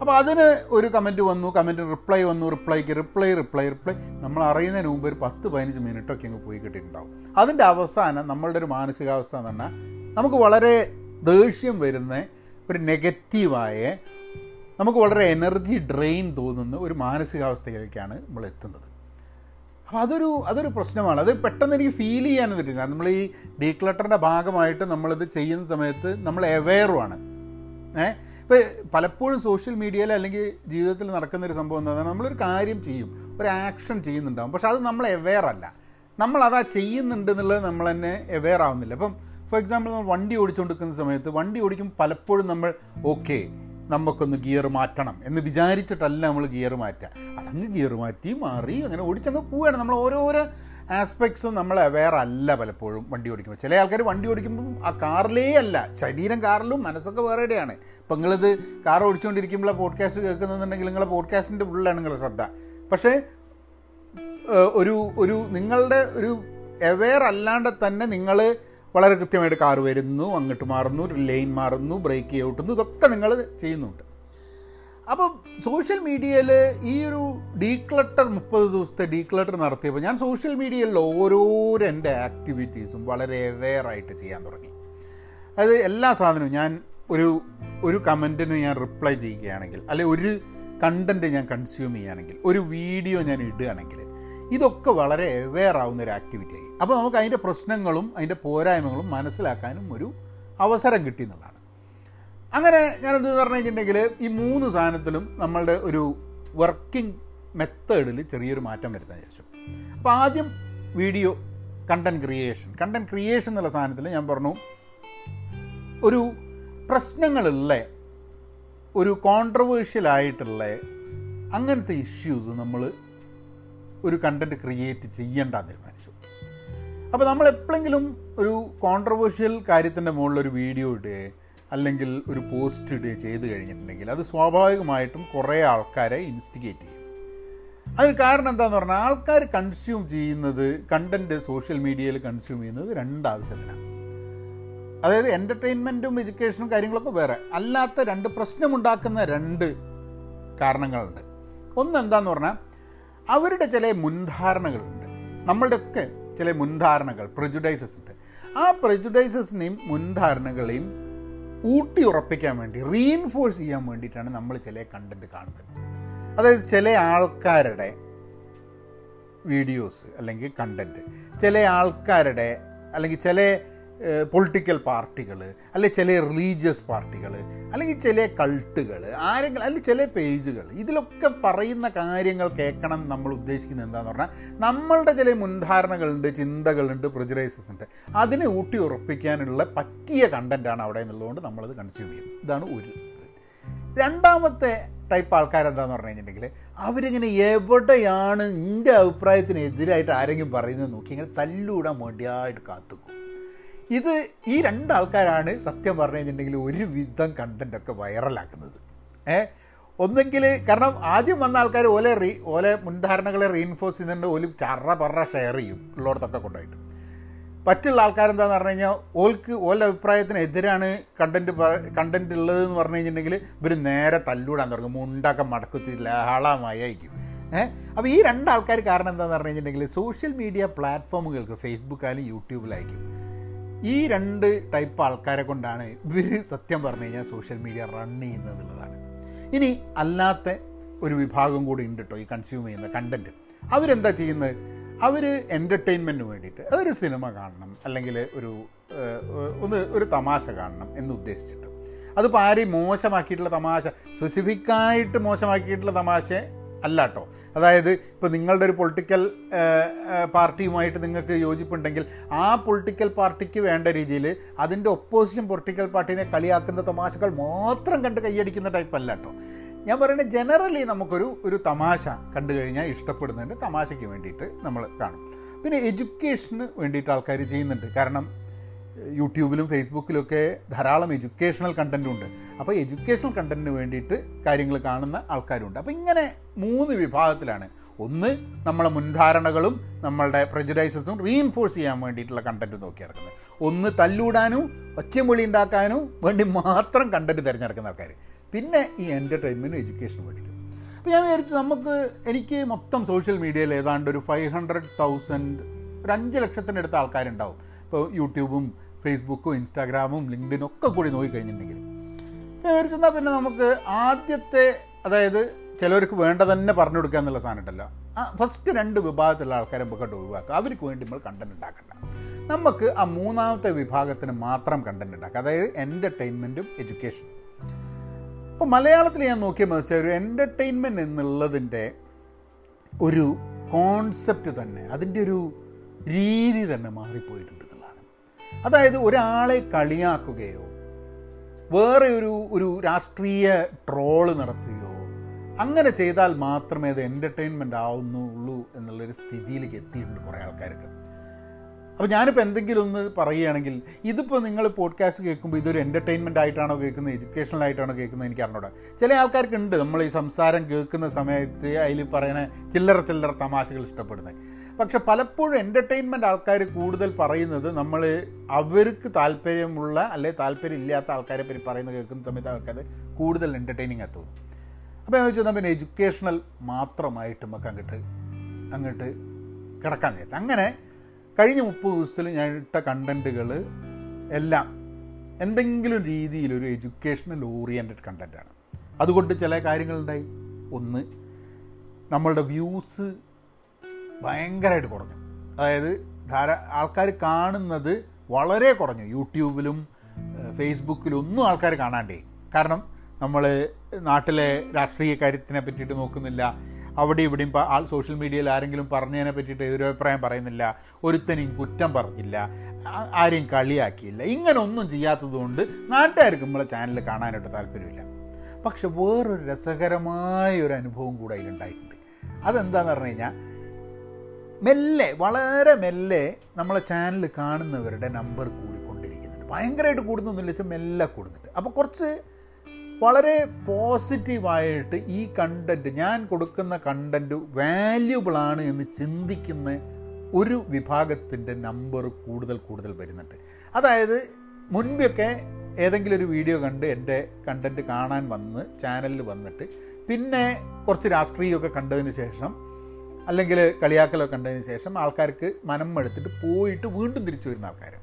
Speaker 1: അപ്പോൾ അതിന് ഒരു കമന്റ് വന്നു കമന്റ് റിപ്ലൈ വന്നു റിപ്ലൈക്ക് റിപ്ലൈ റിപ്ലൈ റിപ്ലൈ നമ്മൾ അറിയുന്നതിന് മുമ്പ് ഒരു പത്ത് പതിനഞ്ച് മിനിറ്റൊക്കെ അങ്ങ് പോയി കിട്ടിയിട്ടുണ്ടാവും. അതിന്റെ അവസാനം നമ്മളുടെ ഒരു മാനസികാവസ്ഥ എന്ന് പറഞ്ഞാൽ നമുക്ക് വളരെ ദേഷ്യം വരുന്ന ഒരു നെഗറ്റീവായ നമുക്ക് വളരെ എനർജി ഡ്രെയിൻ തോന്നുന്ന ഒരു മാനസികാവസ്ഥയിലേക്കാണ് നമ്മൾ എത്തുന്നത്. അപ്പോൾ അതൊരു അതൊരു പ്രശ്നമാണ്. അത് പെട്ടെന്ന് എനിക്ക് ഫീൽ ചെയ്യാനും പറ്റില്ല. നമ്മൾ ഈ ഡീക്ലട്ടറിന്റെ ഭാഗമായിട്ട് നമ്മളിത് ചെയ്യുന്ന സമയത്ത് നമ്മൾ അവെയറുമാണ് ഏഹ് ഇപ്പോൾ പലപ്പോഴും സോഷ്യൽ മീഡിയയിൽ അല്ലെങ്കിൽ ജീവിതത്തിൽ നടക്കുന്ന ഒരു സംഭവം എന്താ നമ്മളൊരു കാര്യം ചെയ്യും. ഒരു ആക്ഷൻ ചെയ്യുന്നുണ്ടാവും. പക്ഷെ അത് നമ്മൾ അവെയർ അല്ല. നമ്മൾ അതാ ചെയ്യുന്നുണ്ട് എന്നുള്ളത് നമ്മൾ തന്നെ അവെയർ ആവുന്നില്ല. അപ്പം ഫോർ എക്സാമ്പിൾ നമ്മൾ വണ്ടി ഓടിച്ചുകൊണ്ടിരിക്കുന്ന സമയത്ത് വണ്ടി ഓടിക്കുമ്പോൾ പലപ്പോഴും നമ്മൾ ഓക്കെ നമുക്കൊന്ന് ഗിയർ മാറ്റണം എന്ന് വിചാരിച്ചിട്ടല്ല നമ്മൾ ഗിയർ മാറ്റുക. അതങ്ങ് ഗിയർ മാറ്റി മാറി അങ്ങനെ ഓടിച്ചങ്ങ് പോവുകയാണ്. നമ്മൾ ഓരോരോ ആസ്പെക്ട്സും നമ്മൾ അവെയർ അല്ല പലപ്പോഴും വണ്ടി ഓടിക്കുമ്പോൾ. ചില ആൾക്കാർ വണ്ടി ഓടിക്കുമ്പം ആ കാറിലേ അല്ല ശരീരം കാറിലും മനസ്സൊക്കെ വേറെയാണ് ഇപ്പം നിങ്ങളിത് കാർ ഓടിച്ചുകൊണ്ടിരിക്കുമ്പോൾ പോഡ്കാസ്റ്റ് കേൾക്കുന്നുണ്ടെങ്കിൽ നിങ്ങളെ പോഡ്കാസ്റ്റിന്റെ ഉള്ളിലാണ് നിങ്ങളുടെ ശ്രദ്ധ. പക്ഷേ ഒരു ഒരു നിങ്ങളുടെ ഒരു അവെയർ അല്ലാണ്ട് തന്നെ നിങ്ങൾ വളരെ കൃത്യമായിട്ട് കാർ വരുന്നു അങ്ങോട്ട് മാറുന്നു ലൈൻ മാറുന്നു ബ്രേക്ക് ചെയ്യുന്നു ഇതൊക്കെ നിങ്ങൾ ചെയ്യുന്നുണ്ട്. അപ്പം സോഷ്യൽ മീഡിയയിൽ ഈ ഒരു ഡീക്ലട്ടർ മുപ്പത് ദിവസത്തെ ഡീക്ലട്ടർ നടത്തിയപ്പോൾ ഞാൻ സോഷ്യൽ മീഡിയയിൽ ഓരോരോ എന്റെ ആക്ടിവിറ്റീസും വളരെ അവെയറായിട്ട് ചെയ്യാൻ തുടങ്ങി. അത് എല്ലാ സാധനവും ഞാൻ ഒരു ഒരു കമന്റിന് ഞാൻ റിപ്ലൈ ചെയ്യുകയാണെങ്കിൽ അല്ലെ ഒരു കണ്ടന്റ് ഞാൻ കൺസ്യൂം ചെയ്യുകയാണെങ്കിൽ ഒരു വീഡിയോ ഞാൻ ഇടുകയാണെങ്കിൽ ഇതൊക്കെ വളരെ ആവുന്ന ഒരു ആക്ടിവിറ്റി ആയി. അപ്പോൾ നമുക്ക് അതിന്റെ പ്രശ്നങ്ങളും അതിന്റെ പോരായ്മകളും മനസ്സിലാക്കാനും ഒരു അവസരം കിട്ടി എന്നുള്ളതാണ്. അങ്ങനെ ഞാനെന്ത് പറഞ്ഞു കഴിഞ്ഞിട്ടുണ്ടെങ്കിൽ ഈ മൂന്ന് സാധനത്തിലും നമ്മളുടെ ഒരു വർക്കിംഗ് മെത്തേഡിൽ ചെറിയൊരു മാറ്റം വരുത്താൻ ശേഷം അപ്പോൾ ആദ്യം video content creation content creation എന്നുള്ള സാധനത്തിൽ ഞാൻ പറഞ്ഞു ഒരു പ്രശ്നങ്ങളുള്ള ഒരു കോൺട്രവേഴ്ഷ്യൽ ആയിട്ടുള്ള അങ്ങനത്തെ ഇഷ്യൂസ് നമ്മൾ ഒരു കണ്ടന്റ് ക്രിയേറ്റ് ചെയ്യേണ്ട തീരുമാനിച്ചു. അപ്പോൾ നമ്മൾ എപ്പോഴെങ്കിലും ഒരു കോൺട്രവേഴ്ഷ്യൽ കാര്യത്തിന്റെ മുകളിലൊരു വീഡിയോ ഇടുകയോ അല്ലെങ്കിൽ ഒരു പോസ്റ്റ് ഇടുകയോ ചെയ്ത് കഴിഞ്ഞിട്ടുണ്ടെങ്കിൽ അത് സ്വാഭാവികമായിട്ടും കുറേ ആൾക്കാരെ ഇൻസ്റ്റിഗേറ്റ് ചെയ്യും. അതിന് കാരണം എന്താന്ന് പറഞ്ഞാൽ ആൾക്കാർ കൺസ്യൂം ചെയ്യുന്നത് കണ്ടന്റ് സോഷ്യൽ മീഡിയയിൽ കൺസ്യൂം ചെയ്യുന്നത് രണ്ട് ആവശ്യത്തിനാണ്. അതായത് എന്റർടൈൻമെന്റും എഡ്യൂക്കേഷനും കാര്യങ്ങളൊക്കെ വേറെ. അല്ലാത്ത രണ്ട് പ്രശ്നമുണ്ടാക്കുന്ന രണ്ട് കാരണങ്ങളുണ്ട്. ഒന്ന് എന്താന്ന് പറഞ്ഞാൽ അവരുടെ ചില മുൻധാരണകളുണ്ട്. നമ്മളുടെയൊക്കെ ചില മുൻധാരണകൾ പ്രജുഡൈസസ് ഉണ്ട്. ആ പ്രജുഡൈസസിനെയും മുൻധാരണകളെയും ഊട്ടി ഉറപ്പിക്കാൻ വേണ്ടി റീഇൻഫോഴ്സ് ചെയ്യാൻ വേണ്ടിയിട്ടാണ് നമ്മൾ ചില കണ്ടന്റ് കാണുന്നത്. അതായത് ചില ആൾക്കാരുടെ വീഡിയോസ് അല്ലെങ്കിൽ കണ്ടന്റ് ചില ആൾക്കാരുടെ അല്ലെങ്കിൽ ചില പൊളിറ്റിക്കൽ പാർട്ടികൾ അല്ലെങ്കിൽ ചില റിലീജിയസ് പാർട്ടികൾ അല്ലെങ്കിൽ ചില കൾട്ടുകൾ ആരെങ്കിലും അല്ലെങ്കിൽ ചില പേജുകൾ ഇതിലൊക്കെ പറയുന്ന കാര്യങ്ങൾ കേൾക്കണം നമ്മൾ ഉദ്ദേശിക്കുന്നത് എന്താണെന്ന് പറഞ്ഞാൽ നമ്മളുടെ ചില മുൻധാരണകളുണ്ട് ചിന്തകളുണ്ട് പ്രിജറൈസസ് ഉണ്ട്. അതിനെ ഊട്ടി ഉറപ്പിക്കാനുള്ള പറ്റിയ കണ്ടന്റാണ് അവിടെ എന്നുള്ളതുകൊണ്ട് നമ്മളത് കൺസ്യൂം ചെയ്യും. ഇതാണ് ഒരു രണ്ടാമത്തെ ടൈപ്പ് ആൾക്കാരെന്താന്ന് പറഞ്ഞു കഴിഞ്ഞിട്ടുണ്ടെങ്കിൽ അവരിങ്ങനെ എവിടെയാണ് എന്റെ അഭിപ്രായത്തിന് എതിരായിട്ട് ആരെങ്കിലും പറയുന്നത് നോക്കി ഇങ്ങനെ തല്ലൂടാൻ വേണ്ടിയായിട്ട് കാത്തുക്കും. ഇത് ഈ രണ്ടാൾക്കാരാണ് സത്യം പറഞ്ഞു കഴിഞ്ഞിട്ടുണ്ടെങ്കിൽ ഒരുവിധം കണ്ടന്റൊക്കെ വൈറലാക്കുന്നത് ഏ? ഒന്നെങ്കിൽ കാരണം ആദ്യം വന്ന ആൾക്കാർ ഓലെ റീ ഓലെ മുൻധാരണകളെ റീഇൻഫോഴ്സ് ചെയ്യുന്നുണ്ട് ഓൽ ചറ പറ ഷെയർ ചെയ്യും ഉള്ളിടത്തൊക്കെ കൊണ്ടായിട്ട് മറ്റുള്ള ആൾക്കാരെന്താന്ന് പറഞ്ഞു കഴിഞ്ഞാൽ ഓൾക്ക് ഓലെ അഭിപ്രായത്തിനെതിരാണ് കണ്ടന്റ് കണ്ടന്റ് ഉള്ളതെന്ന് പറഞ്ഞു കഴിഞ്ഞിട്ടുണ്ടെങ്കിൽ ഇവർ നേരെ തല്ലൂടാൻ തുടങ്ങും മുണ്ടൊക്കെ മടക്കുത്തി ലഹളമായിരിക്കും. ഏഹ് അപ്പോൾ ഈ രണ്ടാൾക്കാർ കാരണം എന്താണെന്ന് പറഞ്ഞു കഴിഞ്ഞിട്ടുണ്ടെങ്കിൽ സോഷ്യൽ മീഡിയ പ്ലാറ്റ്ഫോമുകൾക്ക് ഫേസ്ബുക്കായാലും യൂട്യൂബിലായിരിക്കും ഈ രണ്ട് ടൈപ്പ് ആൾക്കാരെ കൊണ്ടാണ് ഇവർ സത്യം പറഞ്ഞു കഴിഞ്ഞാൽ സോഷ്യൽ മീഡിയ റൺ ചെയ്യുന്നത് എന്നുള്ളതാണ് ഇനി അല്ലാത്ത ഒരു വിഭാഗം കൂടി ഉണ്ട് കേട്ടോ ഈ കൺസ്യൂം ചെയ്യുന്ന കണ്ടന്റ് അവരെന്താ ചെയ്യുന്നത്? അവർ എന്റർടൈൻമെന്റിന് വേണ്ടിയിട്ട് അതൊരു സിനിമ കാണണം അല്ലെങ്കിൽ ഒരു ഒന്ന് ഒരു തമാശ കാണണം എന്ന് ഉദ്ദേശിച്ചിട്ട്. അതിപ്പോൾ ആരെയും മോശമാക്കിയിട്ടുള്ള തമാശ സ്പെസിഫിക്കായിട്ട് മോശമാക്കിയിട്ടുള്ള തമാശ അല്ല കേട്ടോ അതായത് ഇപ്പോൾ നിങ്ങളുടെ ഒരു പൊളിറ്റിക്കൽ പാർട്ടിയുമായിട്ട് നിങ്ങൾക്ക് യോജിപ്പുണ്ടെങ്കിൽ ആ പൊളിറ്റിക്കൽ പാർട്ടിക്ക് വേണ്ട രീതിയിൽ അതിന്റെ ഒപ്പോസിഷൻ പൊളിറ്റിക്കൽ പാർട്ടീനെ കളിയാക്കുന്ന തമാശകൾ മാത്രം കണ്ട് കൈയടിക്കുന്ന ടൈപ്പ് അല്ല കേട്ടോ ഞാൻ പറയുന്നത് ജനറലി നമുക്കൊരു ഒരു തമാശ കണ്ടു കഴിഞ്ഞാൽ ഇഷ്ടപ്പെടുന്നുണ്ട് തമാശയ്ക്ക് വേണ്ടിയിട്ട് നമ്മൾ കാണും. പിന്നെ എഡ്യൂക്കേഷന് വേണ്ടിയിട്ട് ആൾക്കാർ ചെയ്യുന്നുണ്ട്. കാരണം യൂട്യൂബിലും ഫേസ്ബുക്കിലൊക്കെ ധാരാളം എഡ്യൂക്കേഷണൽ കണ്ടന്റും ഉണ്ട് അപ്പോൾ എഡ്യൂക്കേഷണൽ കണ്ടന്റിന് വേണ്ടിയിട്ട് കാര്യങ്ങൾ കാണുന്ന ആൾക്കാരുണ്ട്. അപ്പോൾ ഇങ്ങനെ മൂന്ന് വിഭാഗത്തിലാണ്. ഒന്ന് നമ്മളെ മുൻധാരണകളും നമ്മളുടെ പ്രജഡൈസസും റീഇൻഫോഴ്സ് ചെയ്യാൻ വേണ്ടിയിട്ടുള്ള കണ്ടന്റ് നോക്കി നടക്കുന്നത് ഒന്ന് തല്ലൂടാനും ഒച്ചമൊളി ഉണ്ടാക്കാനും വേണ്ടി മാത്രം കണ്ടന്റ് തിരഞ്ഞെടുക്കുന്ന ആൾക്കാർ പിന്നെ ഈ എന്റർടൈൻമെന്റും എഡ്യൂക്കേഷനും വേണ്ടിയിട്ട്. അപ്പോൾ ഞാൻ വിചാരിച്ചു നമുക്ക് എനിക്ക് മൊത്തം സോഷ്യൽ മീഡിയയിൽ ഏതാണ്ട് ഒരു ഫൈവ് ഹൺഡ്രഡ് തൗസൻഡ് ഒരു അഞ്ച് ലക്ഷത്തിനടുത്ത് ആൾക്കാരുണ്ടാവും. ഇപ്പോൾ യൂട്യൂബും ഫേസ്ബുക്കും ഇൻസ്റ്റാഗ്രാമും ലിങ്ക്ഡിനും ഒക്കെ കൂടി നോക്കിക്കഴിഞ്ഞിട്ടുണ്ടെങ്കിൽ എന്നാൽ പിന്നെ നമുക്ക് ആദ്യത്തെ അതായത് ചിലവർക്ക് വേണ്ട തന്നെ പറഞ്ഞു കൊടുക്കുക എന്നുള്ള സാധനം ഉണ്ടല്ലോ. ആ ഫസ്റ്റ് രണ്ട് വിഭാഗത്തിലുള്ള ആൾക്കാരെ നമുക്ക് ഒഴിവാക്കുക അവർക്ക് വേണ്ടി നമ്മൾ കണ്ടന്റ് ഉണ്ടാക്കണ്ട. നമുക്ക് ആ മൂന്നാമത്തെ വിഭാഗത്തിന് മാത്രം കണ്ടന്റ് ഉണ്ടാക്കുക അതായത് എന്റർടൈൻമെന്റും എഡ്യൂക്കേഷനും അപ്പോൾ മലയാളത്തിൽ ഞാൻ നോക്കിയ മനസ്സിലായി ഒരു എന്റർടൈൻമെന്റ് എന്നുള്ളതിന്റെ ഒരു കോൺസെപ്റ്റ് തന്നെ അതിന്റെ ഒരു രീതി തന്നെ മാറിപ്പോയിട്ടുണ്ട്. അതായത് ഒരാളെ കളിയാക്കുകയോ വേറെ ഒരു ഒരു രാഷ്ട്രീയ ട്രോൾ നടത്തുകയോ അങ്ങനെ ചെയ്താൽ മാത്രമേ അത് എന്റർടൈൻമെന്റ് ആവുന്നുള്ളൂ എന്നുള്ളൊരു സ്ഥിതിയിലേക്ക് എത്തിയിട്ടുണ്ട് കുറേ ആൾക്കാർക്ക്. അപ്പോൾ ഞാനിപ്പോൾ എന്തെങ്കിലും ഒന്ന് പറയുകയാണെങ്കിൽ ഇതിപ്പോൾ നിങ്ങൾ പോഡ്കാസ്റ്റ് കേൾക്കുമ്പോൾ ഇതൊരു എന്റർടൈൻമെന്റ് ആയിട്ടാണോ കേൾക്കുന്നത്? എഡ്യൂക്കേഷണൽ ആയിട്ടാണോ കേൾക്കുന്നത്? എനിക്ക് അറിഞ്ഞൂടാ. ചില ആൾക്കാർക്ക് ഉണ്ട് നമ്മൾ ഈ സംസാരം കേൾക്കുന്ന സമയത്ത് അതിൽ പറയണ ചില്ലറ ചില്ലറ തമാശകൾ ഇഷ്ടപ്പെടുന്നത്. പക്ഷെ പലപ്പോഴും എന്റർടൈൻമെന്റ് ആൾക്കാർ കൂടുതൽ പറയുന്നത് നമ്മൾ അവർക്ക് താല്പര്യമുള്ള അല്ലെ താല്പര്യം ഇല്ലാത്ത ആൾക്കാരെ പറ്റി പറയുന്നത് കേൾക്കുന്ന സമയത്ത് അവർക്കത് കൂടുതൽ എന്റർടൈനിങ് ആയി തോന്നും. അപ്പോൾ എന്ന് വെച്ചാൽ പിന്നെ എഡ്യൂക്കേഷണൽ മാത്രമായിട്ട് നമുക്ക് അങ്ങോട്ട് അങ്ങോട്ട് കിടക്കാൻ വിചാരിച്ചു അങ്ങനെ കഴിഞ്ഞ മുപ്പത് ദിവസത്തിൽ ഞാൻ ഇട്ട കണ്ടന്റുകൾ എല്ലാം എന്തെങ്കിലും രീതിയിൽ ഒരു എഡ്യൂക്കേഷണൽ ഓറിയന്റഡ് കണ്ടന്റാണ് അതുകൊണ്ട് ചില കാര്യങ്ങളുണ്ടായി. ഒന്ന് നമ്മളുടെ വ്യൂസ് ഭയങ്കരമായിട്ട് കുറഞ്ഞു. അതായത് ധാര ആൾക്കാർ കാണുന്നത് വളരെ കുറഞ്ഞു. യൂട്യൂബിലും ഫേസ്ബുക്കിലും ഒന്നും ആൾക്കാർ കാണാണ്ടേ. കാരണം നമ്മൾ നാട്ടിലെ രാഷ്ട്രീയ കാര്യത്തിനെ പറ്റിയിട്ട് നോക്കുന്നില്ല. അവിടെ ഇവിടെയും ആൾ സോഷ്യൽ മീഡിയയിൽ ആരെങ്കിലും പറഞ്ഞതിനെ പറ്റിയിട്ട് ഒരു അഭിപ്രായം പറയുന്നില്ല. ഒരുത്തനെയും കുറ്റം പറഞ്ഞില്ല. ആരെയും കളിയാക്കിയില്ല. ഇങ്ങനെ ഒന്നും ചെയ്യാത്തതുകൊണ്ട് നാട്ടുകാർക്ക് നമ്മളെ ചാനൽ കാണാനായിട്ട് താല്പര്യമില്ല. പക്ഷെ വേറൊരു രസകരമായ ഒരു അനുഭവം കൂടെ അതിലുണ്ടായിട്ടുണ്ട്. അതെന്താണെന്ന് പറഞ്ഞു കഴിഞ്ഞാൽ മെല്ലെ വളരെ മെല്ലെ നമ്മളെ ചാനൽ കാണുന്നവരുടെ നമ്പർ കൂടിക്കൊണ്ടിരിക്കുന്നുണ്ട്. ഭയങ്കരമായിട്ട് കൂടുന്നൊന്നുമില്ല വെച്ചാൽ മെല്ലെ കൂടുന്നുണ്ട്. അപ്പോൾ കുറച്ച് വളരെ പോസിറ്റീവായിട്ട് ഈ കണ്ടന്റ് ഞാൻ കൊടുക്കുന്ന കണ്ടന്റ് വാല്യുബിളാണ് എന്ന് ചിന്തിക്കുന്ന ഒരു വിഭാഗത്തിന്റെ നമ്പർ കൂടുതൽ കൂടുതൽ വരുന്നുണ്ട്. അതായത് മുൻപൊക്കെ ഏതെങ്കിലും ഒരു വീഡിയോ കണ്ട് എന്റെ കണ്ടന്റ് കാണാൻ വന്ന് ചാനലിൽ വന്നിട്ട് പിന്നെ കുറച്ച് രാഷ്ട്രീയമൊക്കെ കണ്ടതിന് ശേഷം അല്ലെങ്കിൽ കളിയാക്കലൊക്കെ കണ്ടതിന് ശേഷം ആൾക്കാർക്ക് മനം എടുത്തിട്ട് പോയിട്ട് വീണ്ടും തിരിച്ചു വരുന്ന ആൾക്കാർ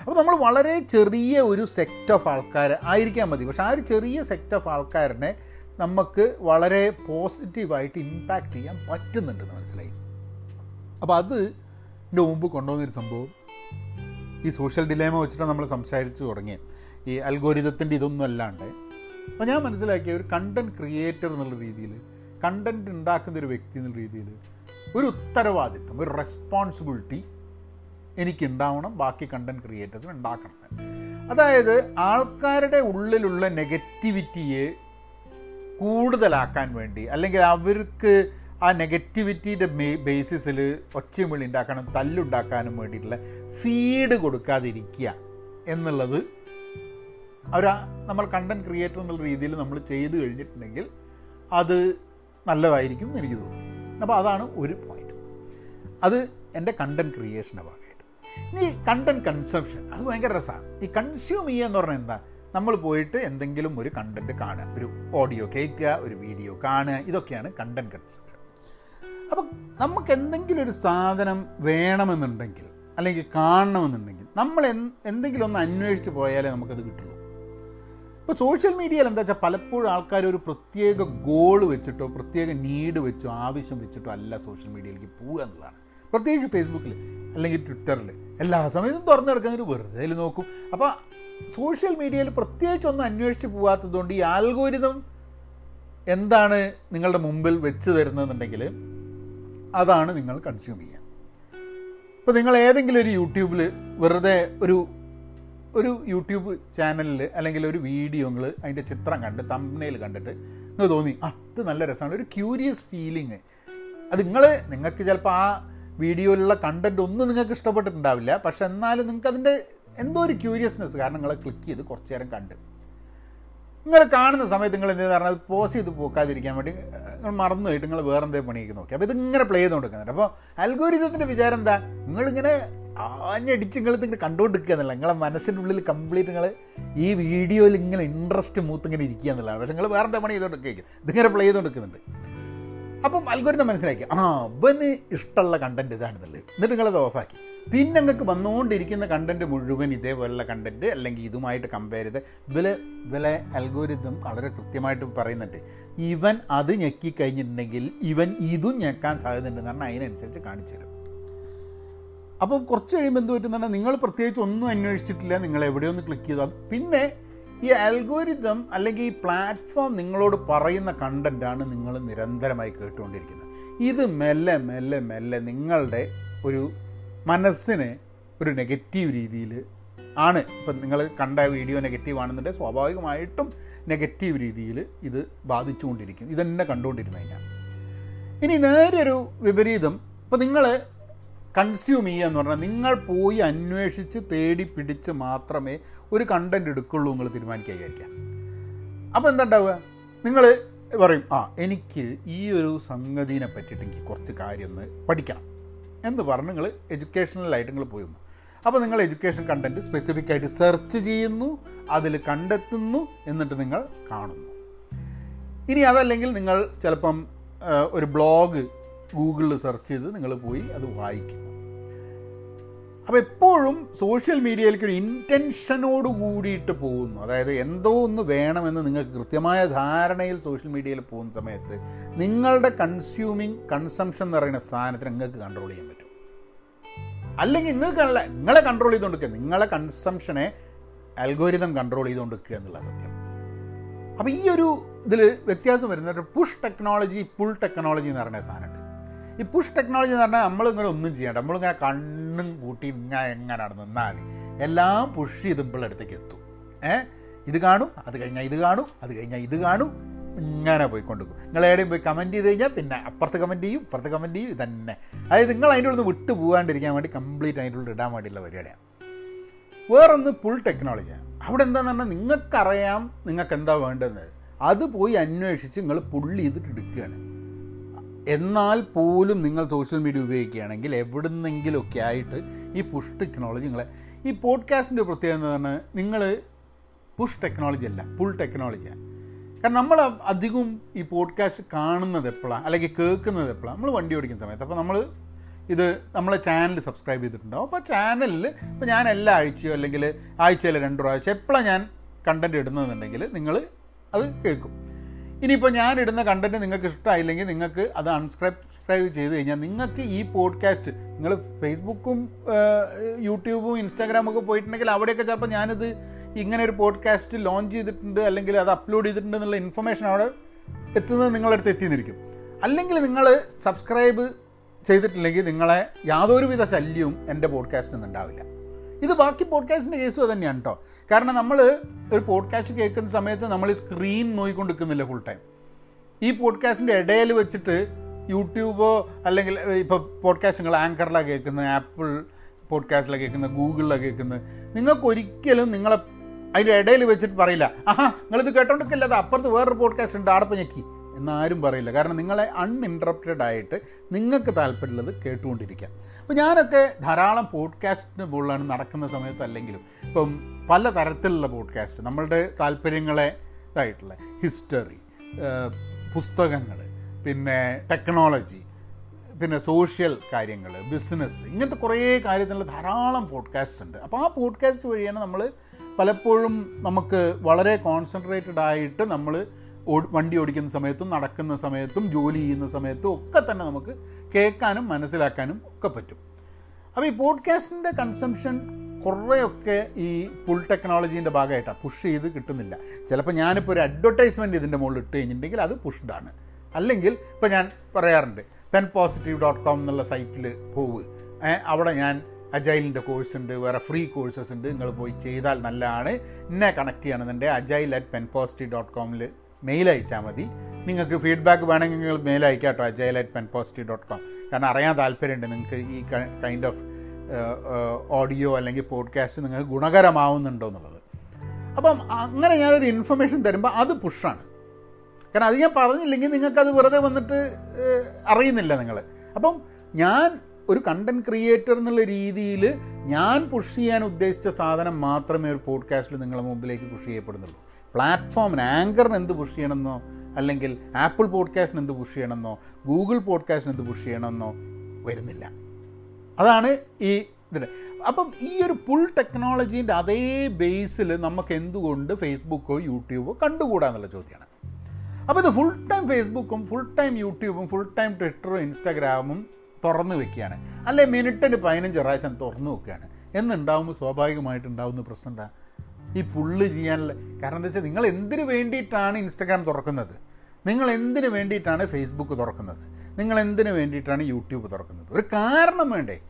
Speaker 1: അപ്പോൾ നമ്മൾ വളരെ ചെറിയ ഒരു സെക്റ്റ് ഓഫ് ആൾക്കാർ ആയിരിക്കാൻ മതി. പക്ഷേ ആ ഒരു ചെറിയ സെക്റ്റ് ഓഫ് ആൾക്കാരനെ നമുക്ക് വളരെ പോസിറ്റീവായിട്ട് ഇമ്പാക്റ്റ് ചെയ്യാൻ പറ്റുന്നുണ്ടെന്ന് മനസ്സിലായി. അപ്പോൾ അത് എന്റെ മുമ്പ് കൊണ്ടുവന്നൊരു സംഭവം. ഈ സോഷ്യൽ ഡിലേമ വെച്ചിട്ട് നമ്മൾ സംസാരിച്ചു തുടങ്ങി ഈ അൽഗോരിതത്തിന്റെ ഇതൊന്നും അല്ലാണ്ട്. അപ്പോൾ ഞാൻ മനസ്സിലാക്കിയ ഒരു കണ്ടന്റ് ക്രിയേറ്റർ എന്നുള്ള രീതിയിൽ കണ്ടന്റ് ഉണ്ടാക്കുന്ന ഒരു വ്യക്തി എന്നുള്ള രീതിയിൽ ഒരു ഉത്തരവാദിത്വം ഒരു റെസ്പോൺസിബിലിറ്റി എനിക്ക് ഉണ്ടാവണം ബാക്കി കണ്ടന്റ് ക്രിയേറ്റേഴ്സിന് ഉണ്ടാക്കണം. അതായത് ആൾക്കാരുടെ ഉള്ളിലുള്ള നെഗറ്റിവിറ്റിയെ കൂടുതലാക്കാൻ വേണ്ടി അല്ലെങ്കിൽ അവർക്ക് ആ നെഗറ്റിവിറ്റിയുടെ ബേസിസിൽ ഒച്ചയും വിളി ഉണ്ടാക്കാനും തല്ലുണ്ടാക്കാനും വേണ്ടിയിട്ടുള്ള ഫീഡ് കൊടുക്കാതിരിക്കുക എന്നുള്ളത് അവർ നമ്മൾ കണ്ടന്റ് ക്രിയേറ്റർ എന്നുള്ള രീതിയിൽ നമ്മൾ ചെയ്തു കഴിഞ്ഞിട്ടുണ്ടെങ്കിൽ അത് നല്ലതായിരിക്കും എന്ന് എനിക്ക് തോന്നുന്നു. അപ്പോൾ അതാണ് ഒരു പോയിന്റ് അത് എന്റെ കണ്ടന്റ് ക്രിയേഷന്റെ ഭാഗമായിട്ട്. ഇനി കണ്ടന്റ് കൺസംഷൻ അത് ഭയങ്കര രസമാണ്. ഈ കൺസ്യൂം ചെയ്യുക എന്ന് പറഞ്ഞാൽ എന്താ? നമ്മൾ പോയിട്ട് എന്തെങ്കിലും ഒരു കണ്ടന്റ് കാണുക. ഒരു ഓഡിയോ കേൾക്കുക ഒരു വീഡിയോ കാണുക. ഇതൊക്കെയാണ് കണ്ടന്റ് കൺസംഷൻ അപ്പം നമുക്ക് എന്തെങ്കിലും ഒരു സാധനം വേണമെന്നുണ്ടെങ്കിൽ അല്ലെങ്കിൽ കാണണമെന്നുണ്ടെങ്കിൽ നമ്മൾ എന്തെങ്കിലും ഒന്ന് അന്വേഷിച്ച് പോയാലേ നമുക്കത് കിട്ടുള്ളൂ. ഇപ്പോൾ സോഷ്യൽ മീഡിയയിൽ എന്താ വെച്ചാൽ പലപ്പോഴും ആൾക്കാർ ഒരു പ്രത്യേക ഗോൾ വെച്ചിട്ടോ പ്രത്യേക നീഡ് വെച്ചോ ആവശ്യം വെച്ചിട്ടോ അല്ല സോഷ്യൽ മീഡിയയിലേക്ക് പോവുക എന്നുള്ളതാണ്. പ്രത്യേകിച്ച് ഫേസ്ബുക്കിൽ അല്ലെങ്കിൽ ട്വിറ്ററിൽ എല്ലാ സമയത്തും തുറന്നു കിടക്കുന്നൊരു വെറുതെ നോക്കും. അപ്പോൾ സോഷ്യൽ മീഡിയയിൽ പ്രത്യേകിച്ച് ഒന്നും അന്വേഷിച്ച് പോകാത്തതുകൊണ്ട് ഈ ആൽഗോരിതം എന്താണ് നിങ്ങളുടെ മുമ്പിൽ വെച്ച് തരുന്നതെന്നുണ്ടെങ്കിൽ അതാണ് നിങ്ങൾ കൺസ്യൂം ചെയ്യുക. ഇപ്പോൾ നിങ്ങൾ ഏതെങ്കിലും ഒരു യൂട്യൂബിൽ വെറുതെ ഒരു ഒരു യൂട്യൂബ് ചാനലിൽ അല്ലെങ്കിൽ ഒരു വീഡിയോ നിങ്ങൾ അതിന്റെ ചിത്രം കണ്ട് തമ്മനയിൽ കണ്ടിട്ട് നിങ്ങൾ തോന്നി അത് നല്ല രസമാണ്. ഒരു ക്യൂരിയസ് ഫീലിങ് അത് നിങ്ങൾ നിങ്ങൾക്ക് ചിലപ്പോൾ ആ വീഡിയോയിലുള്ള കണ്ടന്റ് ഒന്നും നിങ്ങൾക്ക് ഇഷ്ടപ്പെട്ടിട്ടുണ്ടാവില്ല. പക്ഷെ എന്നാലും നിങ്ങൾക്ക് അതിന്റെ എന്തോ ഒരു ക്യൂരിയസ്നെസ് കാരണം നിങ്ങൾ ക്ലിക്ക് ചെയ്ത് കുറച്ച് നേരം കണ്ട്. നിങ്ങൾ കാണുന്ന സമയത്ത് നിങ്ങൾ എന്ത് പറഞ്ഞാൽ പോസ് ചെയ്ത് പോക്കാതിരിക്കാൻ വേണ്ടി നിങ്ങൾ മറന്നു പോയിട്ട് നിങ്ങൾ വേറെ എന്തെങ്കിലും പണിയൊക്കെ നോക്കി. അപ്പോൾ ഇതിങ്ങനെ പ്ലേ ചെയ്ത് കൊടുക്കുന്നുണ്ട് അപ്പോൾ അൽഗോരിതത്തിന്റെ വിചാരം എന്താ? നിങ്ങളിങ്ങനെ ആഞ്ഞടിച്ച് നിങ്ങൾ നിങ്ങൾ കണ്ടുകൊണ്ടിരിക്കുക എന്നല്ല. നിങ്ങളെ മനസ്സിന്റെ ഉള്ളിൽ കംപ്ലീറ്റ് നിങ്ങൾ ഈ വീഡിയോയിൽ ഇങ്ങനെ ഇൻട്രസ്റ്റ് മൂത്ത് ഇങ്ങനെ ഇരിക്കുക എന്നുള്ളതാണ് പക്ഷേ നിങ്ങൾ വേറെ എന്താ പണി ചെയ്തുകൊണ്ടിരിക്കും ഇതിങ്ങനെ പ്ലേ ചെയ്തുകൊണ്ടിരിക്കുന്നുണ്ട് അപ്പം അൽഗോരിതം മനസ്സിലാക്കി ആ അവന് ഇഷ്ടമുള്ള കണ്ടന്റ് ഇതാണെന്നുള്ളത്. എന്നിട്ട് നിങ്ങളത് ഓഫാക്കി പിന്നെ നിങ്ങൾക്ക് വന്നുകൊണ്ടിരിക്കുന്ന കണ്ടന്റ് മുഴുവൻ ഇതേപോലുള്ള കണ്ടന്റ് അല്ലെങ്കിൽ ഇതുമായിട്ട് കമ്പയർ ചെയ്ത് ഇവലെ ഇവലെ അൽഗോരിതം വളരെ കൃത്യമായിട്ട് പറയുന്നുണ്ട്. ഇവൻ അത് ഞെക്കി കഴിഞ്ഞിട്ടുണ്ടെങ്കിൽ ഇവൻ ഇതും ഞെക്കാൻ സാധ്യതയുണ്ടെന്ന് പറഞ്ഞാൽ അതിനനുസരിച്ച് കാണിച്ചു തരും. അപ്പം കുറച്ച് കഴിയുമ്പോൾ എന്ത് പറ്റുന്നുണ്ടെങ്കിൽ നിങ്ങൾ പ്രത്യേകിച്ച് ഒന്നും അന്വേഷിച്ചിട്ടില്ല നിങ്ങൾ എവിടെയൊന്ന് ക്ലിക്ക് ചെയ്താൽ പിന്നെ ഈ അൽഗോരിതം അല്ലെങ്കിൽ ഈ പ്ലാറ്റ്ഫോം നിങ്ങളോട് പറയുന്ന കണ്ടന്റാണ് നിങ്ങൾ നിരന്തരമായി കേട്ടുകൊണ്ടിരിക്കുന്നത്. ഇത് മെല്ലെ മെല്ലെ മെല്ലെ നിങ്ങളുടെ ഒരു മനസ്സിനെ ഒരു നെഗറ്റീവ് രീതിയിൽ ആണ്. ഇപ്പം നിങ്ങൾ കണ്ട വീഡിയോ നെഗറ്റീവ് ആണെന്നുണ്ടെങ്കിൽ സ്വാഭാവികമായിട്ടും നെഗറ്റീവ് രീതിയിൽ ഇത് ബാധിച്ചുകൊണ്ടിരിക്കും. ഇതെന്നെ കണ്ടുകൊണ്ടിരുന്നു കഴിഞ്ഞാൽ. ഇനി നേരെ ഒരു വിപരീതം. ഇപ്പം നിങ്ങൾ കൺസ്യൂം ചെയ്യുക എന്ന് പറഞ്ഞാൽ നിങ്ങൾ പോയി അന്വേഷിച്ച് തേടി പിടിച്ച് മാത്രമേ ഒരു കണ്ടന്റ് എടുക്കുള്ളൂ നിങ്ങൾ തീരുമാനിക്കുകയായിരിക്കാം അപ്പോൾ എന്താണ്ടാവുക നിങ്ങൾ പറയും ആ എനിക്ക് ഈ ഒരു സംഗതിനെ പറ്റിയിട്ട് എനിക്ക് കുറച്ച് കാര്യം ഒന്ന് പഠിക്കണം. എന്ന് പറഞ്ഞ് നിങ്ങൾ എഡ്യൂക്കേഷണലായിട്ട് നിങ്ങൾ പോയി വന്നു. അപ്പോൾ നിങ്ങൾ എഡ്യൂക്കേഷൻ കണ്ടന്റ് സ്പെസിഫിക് ആയിട്ട് സെർച്ച് ചെയ്യുന്നു അതിൽ കണ്ടെത്തുന്നു എന്നിട്ട് നിങ്ങൾ കാണുന്നു. ഇനി അതല്ലെങ്കിൽ നിങ്ങൾ ചിലപ്പം ഒരു ബ്ലോഗ് ഗൂഗിളിൽ സെർച്ച് ചെയ്ത് നിങ്ങൾ പോയി അത് വായിക്കുന്നു അപ്പോൾ എപ്പോഴും സോഷ്യൽ മീഡിയയിലേക്ക് ഒരു ഇന്റൻഷനോട് കൂടിയിട്ട് പോകുന്നു. അതായത് എന്തോ ഒന്ന് വേണമെന്ന് നിങ്ങൾക്ക് കൃത്യമായ ധാരണയിൽ സോഷ്യൽ മീഡിയയിൽ പോകുന്ന സമയത്ത് നിങ്ങളുടെ കൺസ്യൂമിങ് കൺസംഷൻ എന്ന് പറയുന്ന സാധനത്തിന് നിങ്ങൾക്ക് കൺട്രോൾ ചെയ്യാൻ പറ്റും. അല്ലെങ്കിൽ നിങ്ങൾക്കല്ല നിങ്ങളെ കൺട്രോൾ ചെയ്തുകൊണ്ടിരിക്കുക നിങ്ങളെ കൺസംഷനെ അൽഗോരിതം കൺട്രോൾ ചെയ്തുകൊണ്ടിരിക്കുക എന്നുള്ള സത്യം. അപ്പോൾ ഈ ഒരു ഇതിൽ വ്യത്യാസം വരുന്നത് പുഷ് ടെക്നോളജി പുൾ ടെക്നോളജി എന്ന് പറയുന്ന സാധനമുണ്ട്. ഈ പുഷ് ടെക്നോളജി എന്ന് പറഞ്ഞാൽ നമ്മളിങ്ങനെ ഒന്നും ചെയ്യണ്ട നമ്മളിങ്ങനെ കണ്ണും കൂട്ടി ഇങ്ങനെ എങ്ങനെ നിന്നാൽ എല്ലാം പുഷ് ചെയ്തുമ്പോൾ അടുത്തേക്ക് എത്തും. ഏ? ഇത് കാണും അത് കഴിഞ്ഞാൽ ഇത് കാണും അത് കഴിഞ്ഞാൽ ഇത് കാണും. ഇങ്ങനെ പോയി പോയിക്കൊണ്ടിരിക്കും. നിങ്ങൾ എവിടെയും പോയി കമന്റ് ചെയ്ത് കഴിഞ്ഞാൽ പിന്നെ അപ്പുറത്ത് കമന്റ് ചെയ്യും ഇപ്പുറത്ത് കമന്റ് ചെയ്യും തന്നെ അതായത് നിങ്ങൾ അതിന്റെ ഉള്ളിൽ നിന്ന് വിട്ടു പോകാണ്ടിരിക്കാൻ വേണ്ടി കംപ്ലീറ്റ് അതിന്റെ ഉള്ളിൽ ഇടാൻ വേണ്ടിയുള്ള പരിപാടിയാണ് വേറൊന്ന് പുൾ ടെക്നോളജിയാണ് അവിടെ എന്താന്ന് പറഞ്ഞാൽ നിങ്ങൾക്കറിയാം നിങ്ങൾക്ക് എന്താ വേണ്ടതെന്ന് അത് പോയി അന്വേഷിച്ച് നിങ്ങൾ പുള്ളി ചെയ്തിട്ട് എടുക്കുകയാണ്. എന്നാൽ പോലും നിങ്ങൾ സോഷ്യൽ മീഡിയ ഉപയോഗിക്കുകയാണെങ്കിൽ എവിടെ നിന്നെങ്കിലുമൊക്കെ ആയിട്ട് ഈ പുഷ് ടെക്നോളജി നിങ്ങളെ ഈ പോഡ്കാസ്റ്റിന്റെ പ്രത്യേകത എന്ന് പറഞ്ഞാൽ നിങ്ങൾ പുഷ് ടെക്നോളജി അല്ല പുൾ ടെക്നോളജിയാണ് കാരണം നമ്മൾ അധികവും ഈ പോഡ്കാസ്റ്റ് കാണുന്നത് എപ്പോഴാണ് അല്ലെങ്കിൽ കേൾക്കുന്നത് എപ്പോഴാണ് നമ്മൾ വണ്ടി ഓടിക്കുന്ന സമയത്ത്. അപ്പോൾ നമ്മൾ ഇത് നമ്മളെ ചാനൽ സബ്സ്ക്രൈബ് ചെയ്തിട്ടുണ്ടാവും. അപ്പോൾ ചാനലിൽ ഇപ്പോൾ ഞാൻ എല്ലാ ആഴ്ചയോ അല്ലെങ്കിൽ ആഴ്ചയിൽ രണ്ട് പ്രാവശ്യം എപ്പോഴാണ് ഞാൻ കണ്ടന്റ് ഇടുന്നതെന്നുണ്ടെങ്കിൽ നിങ്ങൾ അത് കേൾക്കും. ഇനിയിപ്പോൾ ഞാൻ ഇടുന്ന കണ്ടന്റ് നിങ്ങൾക്ക് ഇഷ്ടമായില്ലെങ്കിൽ നിങ്ങൾക്ക് അത് അൺസ്ക്രൈബ് ചെയ്ത് കഴിഞ്ഞാൽ നിങ്ങൾക്ക് ഈ പോഡ്കാസ്റ്റ് നിങ്ങൾ ഫേസ്ബുക്കും യൂട്യൂബും ഇൻസ്റ്റാഗ്രാമും ഒക്കെ പോയിട്ടുണ്ടെങ്കിൽ അവിടെയൊക്കെ ചിലപ്പോൾ ഞാനിത് ഇങ്ങനെ ഒരു പോഡ്കാസ്റ്റ് ലോഞ്ച് ചെയ്തിട്ടുണ്ട് അല്ലെങ്കിൽ അത് അപ്ലോഡ് ചെയ്തിട്ടുണ്ട് എന്നുള്ള ഇൻഫർമേഷൻ അവിടെ എത്തുന്നത് നിങ്ങളുടെ അടുത്ത് എത്തിയെന്നിരിക്കും. അല്ലെങ്കിൽ നിങ്ങൾ സബ്സ്ക്രൈബ് ചെയ്തിട്ടില്ലെങ്കിൽ നിങ്ങളെ യാതൊരുവിധ ശല്യവും എന്റെ പോഡ്കാസ്റ്റിൽ നിന്ന് ഉണ്ടാവില്ല. ഇത് ബാക്കി പോഡ്കാസ്റ്റിന്റെ കേസും തന്നെയാണ് കേട്ടോ കാരണം നമ്മൾ ഒരു പോഡ്കാസ്റ്റ് കേൾക്കുന്ന സമയത്ത് നമ്മൾ സ്ക്രീൻ നോയിക്കൊണ്ടിരിക്കുന്നില്ല ഫുൾ ടൈം ഈ പോഡ്കാസ്റ്റിന്റെ ഇടയിൽ വെച്ചിട്ട് യൂട്യൂബോ അല്ലെങ്കിൽ ഇപ്പോൾ പോഡ്കാസ്റ്റ് നിങ്ങൾ ആങ്കറിലാണ് കേൾക്കുന്നത് ആപ്പിൾ പോഡ്കാസ്റ്റിലാണ് കേൾക്കുന്നത് ഗൂഗിളിലാണ് കേൾക്കുന്നത്. നിങ്ങൾക്ക് ഒരിക്കലും നിങ്ങളെ അതിന്റെ ഇടയിൽ വെച്ചിട്ട് പറയില്ല ആഹാ നിങ്ങളിത് കേട്ടോണ്ടൊക്കെ അല്ലാതെ അപ്പുറത്ത് വേറൊരു പോഡ്കാസ്റ്റ് ഉണ്ട് ആടപ്പം ഞെക്കി. എന്നാരും പറയില്ല. കാരണം നിങ്ങളെ അൺഇൻട്രപ്റ്റഡ് ആയിട്ട് നിങ്ങൾക്ക് താല്പര്യമുള്ളത് കേട്ടുകൊണ്ടിരിക്കാം. അപ്പോൾ ഞാനൊക്കെ ധാരാളം പോഡ്കാസ്റ്റിന് മുകളിലാണ് നടക്കുന്ന സമയത്ത് അല്ലെങ്കിലും ഇപ്പം പല തരത്തിലുള്ള പോഡ്കാസ്റ്റ് നമ്മളുടെ താല്പര്യങ്ങളെ ഇതായിട്ടുള്ള ഹിസ്റ്ററി പുസ്തകങ്ങൾ പിന്നെ ടെക്നോളജി പിന്നെ സോഷ്യൽ കാര്യങ്ങൾ ബിസിനസ് ഇങ്ങനത്തെ കുറേ കാര്യത്തിനുള്ള ധാരാളം പോഡ്കാസ്റ്റ് ഉണ്ട്. അപ്പോൾ ആ പോഡ്കാസ്റ്റ് വഴിയാണ് നമ്മൾ പലപ്പോഴും നമുക്ക് വളരെ കോൺസെൻട്രേറ്റഡ് ആയിട്ട് നമ്മൾ വണ്ടി ഓടിക്കുന്ന സമയത്തും നടക്കുന്ന സമയത്തും ജോലി ചെയ്യുന്ന സമയത്തും ഒക്കെ തന്നെ നമുക്ക് കേൾക്കാനും മനസ്സിലാക്കാനും ഒക്കെ പറ്റും. അപ്പോൾ ഈ പോഡ്കാസ്റ്റിന്റെ കൺസംഷൻ കുറേയൊക്കെ ഈ പുൾ ടെക്നോളജീന്റെ ഭാഗമായിട്ടാണ് പുഷ് ചെയ്ത് കിട്ടുന്നില്ല. ചിലപ്പോൾ ഞാനിപ്പോൾ ഒരു അഡ്വർടൈസ്മെന്റ് ഇതിന്റെ മുകളിൽ ഇട്ട് കഴിഞ്ഞിട്ടുണ്ടെങ്കിൽ അത് പുഷ്ഡാണ്. അല്ലെങ്കിൽ ഇപ്പോൾ ഞാൻ പറയാറുണ്ട് പെൻ പോസിറ്റീവ് ഡോട്ട് കോം എന്നുള്ള സൈറ്റിൽ പോവ്. അവിടെ ഞാൻ അജൈലിന്റെ കോഴ്സ് ഉണ്ട് വേറെ ഫ്രീ കോഴ്സസ് ഉണ്ട്. നിങ്ങൾ പോയി ചെയ്താൽ നല്ലതാണ്. എന്നെ കണക്ട് ചെയ്യണമെന്നുണ്ടെങ്കിൽ agile at pen positive dot കോമിൽ mail അയച്ചാൽ മതി. നിങ്ങൾക്ക് ഫീഡ്ബാക്ക് വേണമെങ്കിൽ നിങ്ങൾ മെയിൽ അയക്കാം കേട്ടോ agile at pen positive dot com കാരണം അറിയാൻ താല്പര്യമുണ്ട് നിങ്ങൾക്ക് ഈ കൈൻഡ് ഓഫ് ഓഡിയോ അല്ലെങ്കിൽ പോഡ്കാസ്റ്റ് നിങ്ങൾക്ക് ഗുണകരമാവുന്നുണ്ടോ എന്നുള്ളത് അപ്പം അങ്ങനെ ഞാനൊരു ഇൻഫർമേഷൻ തരുമ്പോൾ അത് പുഷാണ് കാരണം അത് ഞാൻ പറഞ്ഞില്ലെങ്കിൽ നിങ്ങൾക്കത് വെറുതെ വന്നിട്ട് അറിയുന്നില്ല നിങ്ങൾ അപ്പം ഞാൻ ഒരു കണ്ടന്റ് ക്രിയേറ്റർ എന്നുള്ള രീതിയിൽ ഞാൻ പുഷ് ചെയ്യാൻ ഉദ്ദേശിച്ച സാധനം മാത്രമേ ഒരു പോഡ്കാസ്റ്റിൽ നിങ്ങളുടെ മുമ്പിലേക്ക് പുഷ് ചെയ്യപ്പെടുന്നുള്ളൂ. പ്ലാറ്റ്ഫോമിന് ആങ്കറിന് എന്ത് പുഷ് ചെയ്യണമെന്നോ അല്ലെങ്കിൽ ആപ്പിൾ പോഡ്കാസ്റ്റിന് എന്ത് പുഷ് ചെയ്യണമെന്നോ ഗൂഗിൾ പോഡ്കാസ്റ്റിന് എന്ത് പുഷ് ചെയ്യണമെന്നോ വരുന്നില്ല. അതാണ് ഈ ഇതിന്റെ അപ്പം ഈ ഒരു പുൾ ടെക്നോളജീന്റെ അതേ ബേസിൽ നമുക്ക് എന്തുകൊണ്ട് ഫേസ്ബുക്കോ യൂട്യൂബോ കണ്ടുകൂടാ എന്നുള്ള ചോദ്യമാണ് അപ്പോൾ ഇത് ഫുൾ ടൈം ഫേസ്ബുക്കും ഫുൾ ടൈം യൂട്യൂബും ഫുൾ ടൈം ട്വിറ്ററും ഇൻസ്റ്റാഗ്രാമും തുറന്നു വെക്കുകയാണ്. അല്ലെ മിനിറ്റിന് പതിനഞ്ച് പ്രാവശ്യം തുറന്നു വെക്കുകയാണ്. എന്നുണ്ടാവുമ്പോൾ സ്വാഭാവികമായിട്ട് ഉണ്ടാവുന്ന പ്രശ്നം എന്താ? ഈ പുള്ള് ചെയ്യാനുള്ള കാരണം എന്താ വെച്ചാൽ നിങ്ങൾ എന്തിനു വേണ്ടിയിട്ടാണ് ഇൻസ്റ്റാഗ്രാം തുറക്കുന്നത്? നിങ്ങൾ എന്തിനു വേണ്ടിയിട്ടാണ് ഫേസ്ബുക്ക് തുറക്കുന്നത്? നിങ്ങൾ എന്തിനു വേണ്ടിയിട്ടാണ് യൂട്യൂബ് തുറക്കുന്നത്? ഒരു കാരണം വേണ്ടേ?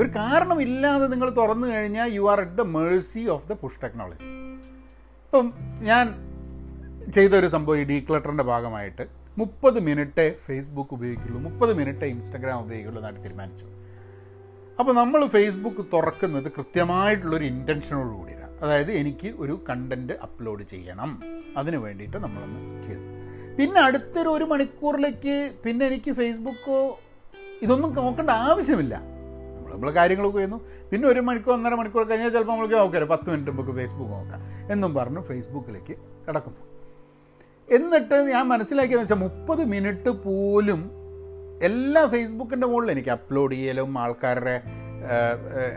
Speaker 1: ഒരു കാരണമില്ലാതെ നിങ്ങൾ തുറന്നു കഴിഞ്ഞാൽ you are at the mercy of the push technology ഇപ്പം ഞാൻ ചെയ്ത ഒരു സംഭവം ഈ ഡീക്ലട്ടറിന്റെ ഭാഗമായിട്ട് മുപ്പത് മിനിറ്റേ ഫേസ്ബുക്ക് ഉപയോഗിക്കുള്ളൂ മുപ്പത് മിനിറ്റേ ഇൻസ്റ്റാഗ്രാം ഉപയോഗിക്കുള്ളൂ എന്നായിട്ട് തീരുമാനിച്ചു. അപ്പോൾ നമ്മൾ ഫേസ്ബുക്ക് തുറക്കുന്നത് കൃത്യമായിട്ടുള്ളൊരു ഇന്റൻഷനോട് കൂടിയാണ് അതായത് എനിക്ക് ഒരു കണ്ടന്റ് അപ്ലോഡ് ചെയ്യണം. അതിന് വേണ്ടിയിട്ട് നമ്മളൊന്ന് ചെയ്തു. പിന്നെ അടുത്തൊരു ഒരു മണിക്കൂറിലേക്ക് പിന്നെ എനിക്ക് ഫേസ്ബുക്കോ ഇതൊന്നും നോക്കേണ്ട ആവശ്യമില്ല. നമ്മൾ നമ്മൾ കാര്യങ്ങളൊക്കെ ചെയ്യുന്നു. പിന്നെ ഒരു മണിക്കൂർ ഒന്നര മണിക്കൂർ കഴിഞ്ഞാൽ ചിലപ്പോൾ നമ്മൾക്ക് നോക്കാം പത്ത് മിനിറ്റ് നമുക്ക് ഫേസ്ബുക്ക് നോക്കാം. എന്നും പറഞ്ഞ് ഫേസ്ബുക്കിലേക്ക് കിടക്കുന്നു. എന്നിട്ട് ഞാൻ മനസ്സിലാക്കിയെന്ന് വെച്ചാൽ മുപ്പത് മിനിറ്റ് പോലും എല്ലാ ഫേസ്ബുക്കിന്റെ മുകളിൽ എനിക്ക് അപ്ലോഡ് ചെയ്യലും ആൾക്കാരുടെ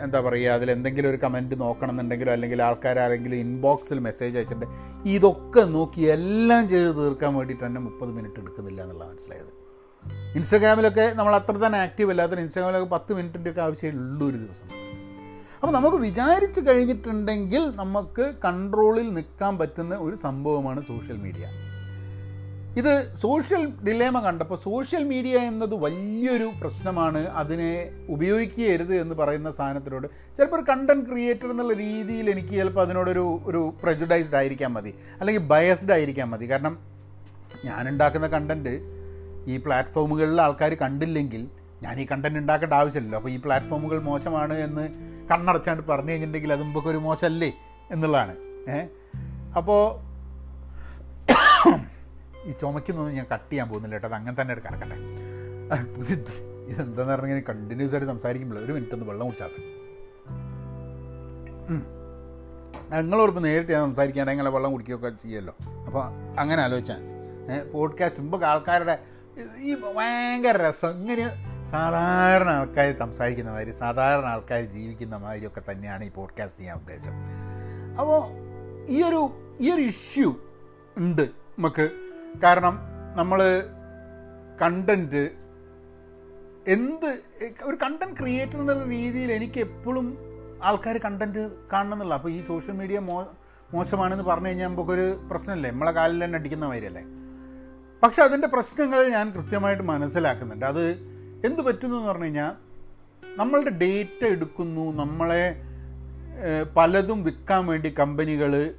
Speaker 1: എന്താ പറയുക അതിൽ എന്തെങ്കിലും ഒരു കമന്റ് നോക്കണം എന്നുണ്ടെങ്കിലോ അല്ലെങ്കിൽ ആൾക്കാർ ആരെങ്കിലും ഇൻബോക്സിൽ മെസ്സേജ് അയച്ചിട്ടുണ്ട് ഇതൊക്കെ നോക്കി എല്ലാം ചെയ്ത് തീർക്കാൻ വേണ്ടിയിട്ട് തന്നെ മുപ്പത് മിനിറ്റ് എടുക്കുന്നില്ല എന്നുള്ളത് മനസ്സിലായത്. ഇൻസ്റ്റാഗ്രാമിലൊക്കെ നമ്മൾ അത്ര തന്നെ ആക്റ്റീവ് അല്ലാത്ത ഇൻസ്റ്റാഗ്രാമിലൊക്കെ പത്ത് മിനിറ്റിന്റെ ഒക്കെ ആവശ്യമുള്ളൂ ഒരു ദിവസം. അപ്പോൾ നമുക്ക് വിചാരിച്ച് കഴിഞ്ഞിട്ടുണ്ടെങ്കിൽ നമുക്ക് കൺട്രോളിൽ നിൽക്കാൻ പറ്റുന്ന ഒരു സംഭവമാണ് സോഷ്യൽ മീഡിയ ഇത് സോഷ്യൽ ഡിലേമ കണ്ടപ്പോൾ സോഷ്യൽ മീഡിയ എന്നത് വലിയൊരു പ്രശ്നമാണ്. അതിനെ ഉപയോഗിക്കരുത് എന്ന് പറയുന്ന സാധനത്തിനോട് ചിലപ്പോൾ ഒരു കണ്ടന്റ് ക്രിയേറ്റർ എന്നുള്ള രീതിയിൽ എനിക്ക് ചിലപ്പോൾ അതിനോടൊരു ഒരു പ്രജുഡൈസ്ഡ് ആയിരിക്കാൻ മതി. അല്ലെങ്കിൽ ബയസ്ഡ് ആയിരിക്കാൻ മതി. കാരണം ഞാൻ ഉണ്ടാക്കുന്ന കണ്ടന്റ് ഈ പ്ലാറ്റ്ഫോമുകളിൽ ആൾക്കാർ കണ്ടില്ലെങ്കിൽ ഞാൻ ഈ കണ്ടന്റ് ഉണ്ടാക്കേണ്ട ആവശ്യമില്ലല്ലോ. അപ്പോൾ ഈ പ്ലാറ്റ്ഫോമുകൾ മോശമാണ് എന്ന് കണ്ണടച്ചാണ്ട് പറഞ്ഞു കഴിഞ്ഞിട്ടുണ്ടെങ്കിൽ അത് മുമ്പൊക്കെ ഒരു മോശമല്ലേ എന്നുള്ളതാണ്. ഏഹ്? അപ്പോൾ ഈ ചുമക്കുന്നൊന്നും ഞാൻ കട്ട് ചെയ്യാൻ പോകുന്നില്ല കേട്ടോ. അത് അങ്ങനെ തന്നെ കിടക്കട്ടെ ഇതെന്താന്ന് പറഞ്ഞാൽ കണ്ടിന്യൂസ് ആയിട്ട് സംസാരിക്കുമ്പോൾ ഒരു മിനിറ്റ് ഒന്ന് വെള്ളം കുടിച്ചാൽ നിങ്ങളോടൊപ്പം നേരിട്ട് ഞാൻ സംസാരിക്കാണ്ട് എങ്ങനെ വെള്ളം കുടിക്കുകയൊക്കെ ചെയ്യുമല്ലോ. അപ്പോൾ അങ്ങനെ ആലോചിച്ചാൽ പോഡ്കാസ്റ്റ് മുമ്പ് ആൾക്കാരുടെ ഈ ഭയങ്കര രസം. ഇങ്ങനെ സാധാരണ ആൾക്കാർ സംസാരിക്കുന്ന മാതിരി സാധാരണ ആൾക്കാർ ജീവിക്കുന്ന മാതിരിയൊക്കെ തന്നെയാണ് ഈ പോഡ്കാസ്റ്റ് ചെയ്യാൻ ഉദ്ദേശം. അപ്പോൾ ഈ ഒരു ഈ ഒരു ഇഷ്യൂ ഉണ്ട്. നമുക്ക് കാരണം നമ്മൾ കണ്ടന്റ് എന്ത് ഒരു കണ്ടന്റ് ക്രിയേറ്റർ എന്നുള്ള രീതിയിൽ എനിക്ക് എപ്പോഴും ആൾക്കാർ കണ്ടന്റ് കാണണം എന്നുള്ള അപ്പോൾ ഈ സോഷ്യൽ മീഡിയ മോ മോശമാണെന്ന് പറഞ്ഞു കഴിഞ്ഞാൽ നമുക്കൊരു പ്രശ്നമല്ലേ? നമ്മളെ കാലിൽ തന്നെ അടിക്കുന്ന മാതിരിയല്ലേ? പക്ഷെ അതിന്റെ പ്രശ്നങ്ങൾ ഞാൻ കൃത്യമായിട്ട് മനസ്സിലാക്കുന്നുണ്ട്. അത് എന്ത് പറ്റുന്നു എന്ന് പറഞ്ഞു കഴിഞ്ഞാൽ നമ്മളുടെ ഡേറ്റ എടുക്കുന്നു നമ്മളെ പലതും വിൽക്കാൻ വേണ്ടി കമ്പനികൾ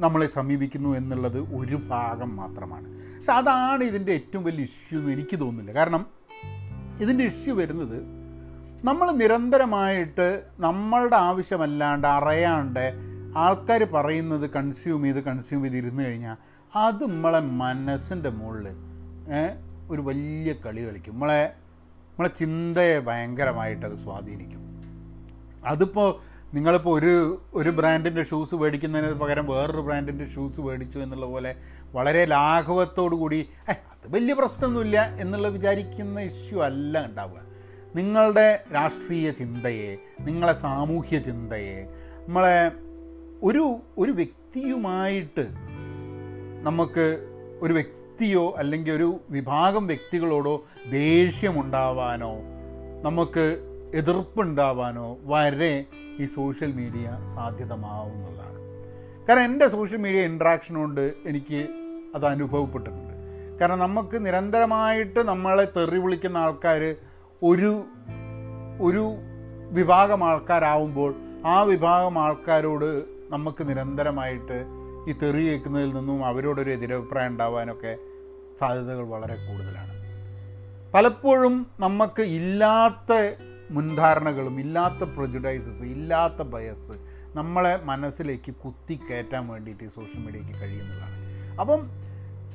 Speaker 1: നമ്മളെ സമീപിക്കുന്നു എന്നുള്ളത് ഒരു ഭാഗം മാത്രമാണ്. പക്ഷെ അതാണ് ഇതിന്റെ ഏറ്റവും വലിയ ഇഷ്യൂ എന്ന് എനിക്ക് തോന്നുന്നില്ല. കാരണം ഇതിന്റെ ഇഷ്യൂ വരുന്നത് നമ്മൾ നിരന്തരമായിട്ട് നമ്മളുടെ ആവശ്യമല്ലാണ്ട് അറിയാണ്ട് ആൾക്കാർ പറയുന്നത് കൺസ്യൂം ചെയ്ത് കൺസ്യൂം ചെയ്ത് ഇരുന്ന് കഴിഞ്ഞാൽ അത് നമ്മളെ മനസ്സിന്റെ മുകളിൽ ഒരു വലിയ കളി കളിക്കും. നമ്മളെ നമ്മളെ ചിന്തയെ ഭയങ്കരമായിട്ട് അത് സ്വാധീനിക്കും. അതിപ്പോൾ നിങ്ങളിപ്പോൾ ഒരു ഒരു ബ്രാൻഡിന്റെ ഷൂസ് മേടിക്കുന്നതിന് പകരം വേറൊരു ബ്രാൻഡിന്റെ ഷൂസ് മേടിച്ചു എന്നുള്ള പോലെ വളരെ ലാഘവത്തോടു കൂടി അത് വലിയ പ്രശ്നമൊന്നുമില്ല എന്നുള്ള വിചാരിക്കുന്ന ഇഷ്യൂ അല്ല ഉണ്ടാവുക. നിങ്ങളുടെ രാഷ്ട്രീയ ചിന്തയെ നിങ്ങളെ സാമൂഹ്യ ചിന്തയെ നമ്മളെ ഒരു ഒരു വ്യക്തിയുമായിട്ട് നമുക്ക് ഒരു വ്യക്തിയോ അല്ലെങ്കിൽ ഒരു വിഭാഗം വ്യക്തികളോടോ ദേഷ്യമുണ്ടാവാനോ നമുക്ക് എതിർപ്പുണ്ടാവാനോ വരെ ഈ സോഷ്യൽ മീഡിയ സാധ്യതമാവുന്നതാണ് കാരണം എന്റെ സോഷ്യൽ മീഡിയ ഇൻട്രാക്ഷൻ കൊണ്ട് എനിക്ക് അത് അനുഭവപ്പെട്ടിട്ടുണ്ട്. കാരണം നമുക്ക് നിരന്തരമായിട്ട് നമ്മളെ തെറി വിളിക്കുന്ന ആൾക്കാർ ഒരു ഒരു വിഭാഗം ആൾക്കാരാവുമ്പോൾ ആ വിഭാഗം ആൾക്കാരോട് നമുക്ക് നിരന്തരമായിട്ട് ഈ തെറി കേൾക്കുന്നതിൽ നിന്നും അവരോടൊരു എതിരഭിപ്രായം ഉണ്ടാവാനൊക്കെ സാധ്യതകൾ വളരെ കൂടുതലാണ്. പലപ്പോഴും നമുക്ക് ഇല്ലാത്ത മുൻധാരണകളും ഇല്ലാത്ത പ്രൊജുഡൈസസ് ഇല്ലാത്ത ബയസ് നമ്മളെ മനസ്സിലേക്ക് കുത്തിക്കയറ്റാൻ വേണ്ടിയിട്ട് സോഷ്യൽ മീഡിയയ്ക്ക് കഴിയുന്നതാണ്. അപ്പം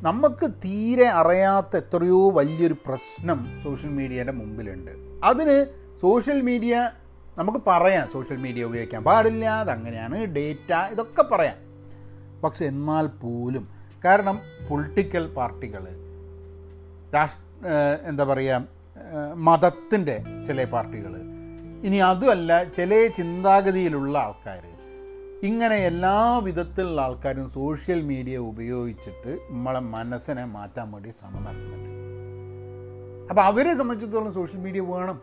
Speaker 1: നമുക്ക് തീരെ അറിയാത്ത എത്രയോ വലിയൊരു പ്രശ്നം സോഷ്യൽ മീഡിയയുടെ മുമ്പിലുണ്ട്. അതിന് സോഷ്യൽ മീഡിയ നമുക്ക് പറയാം സോഷ്യൽ മീഡിയ ഉപയോഗിക്കാൻ പാടില്ല അതങ്ങനെയാണ് ഡേറ്റ ഇതൊക്കെ പറയാം. പക്ഷെ എന്നാൽ പോലും കാരണം പൊളിറ്റിക്കൽ പാർട്ടികൾ രാഷ്ട്ര എന്താ പറയുക മതത്തിന്റെ ചില പാർട്ടികൾ. ഇനി അതുമല്ല ചില ചിന്താഗതിയിലുള്ള ആൾക്കാർ. ഇങ്ങനെ എല്ലാ വിധത്തിലുള്ള ആൾക്കാരും സോഷ്യൽ മീഡിയ ഉപയോഗിച്ചിട്ട് നമ്മളെ മനസ്സിനെ മാറ്റാൻ വേണ്ടി ശ്രമം നടത്തുന്നുണ്ട്. അപ്പോൾ അവരെ സംബന്ധിച്ചിടത്തോളം സോഷ്യൽ മീഡിയ വേണം.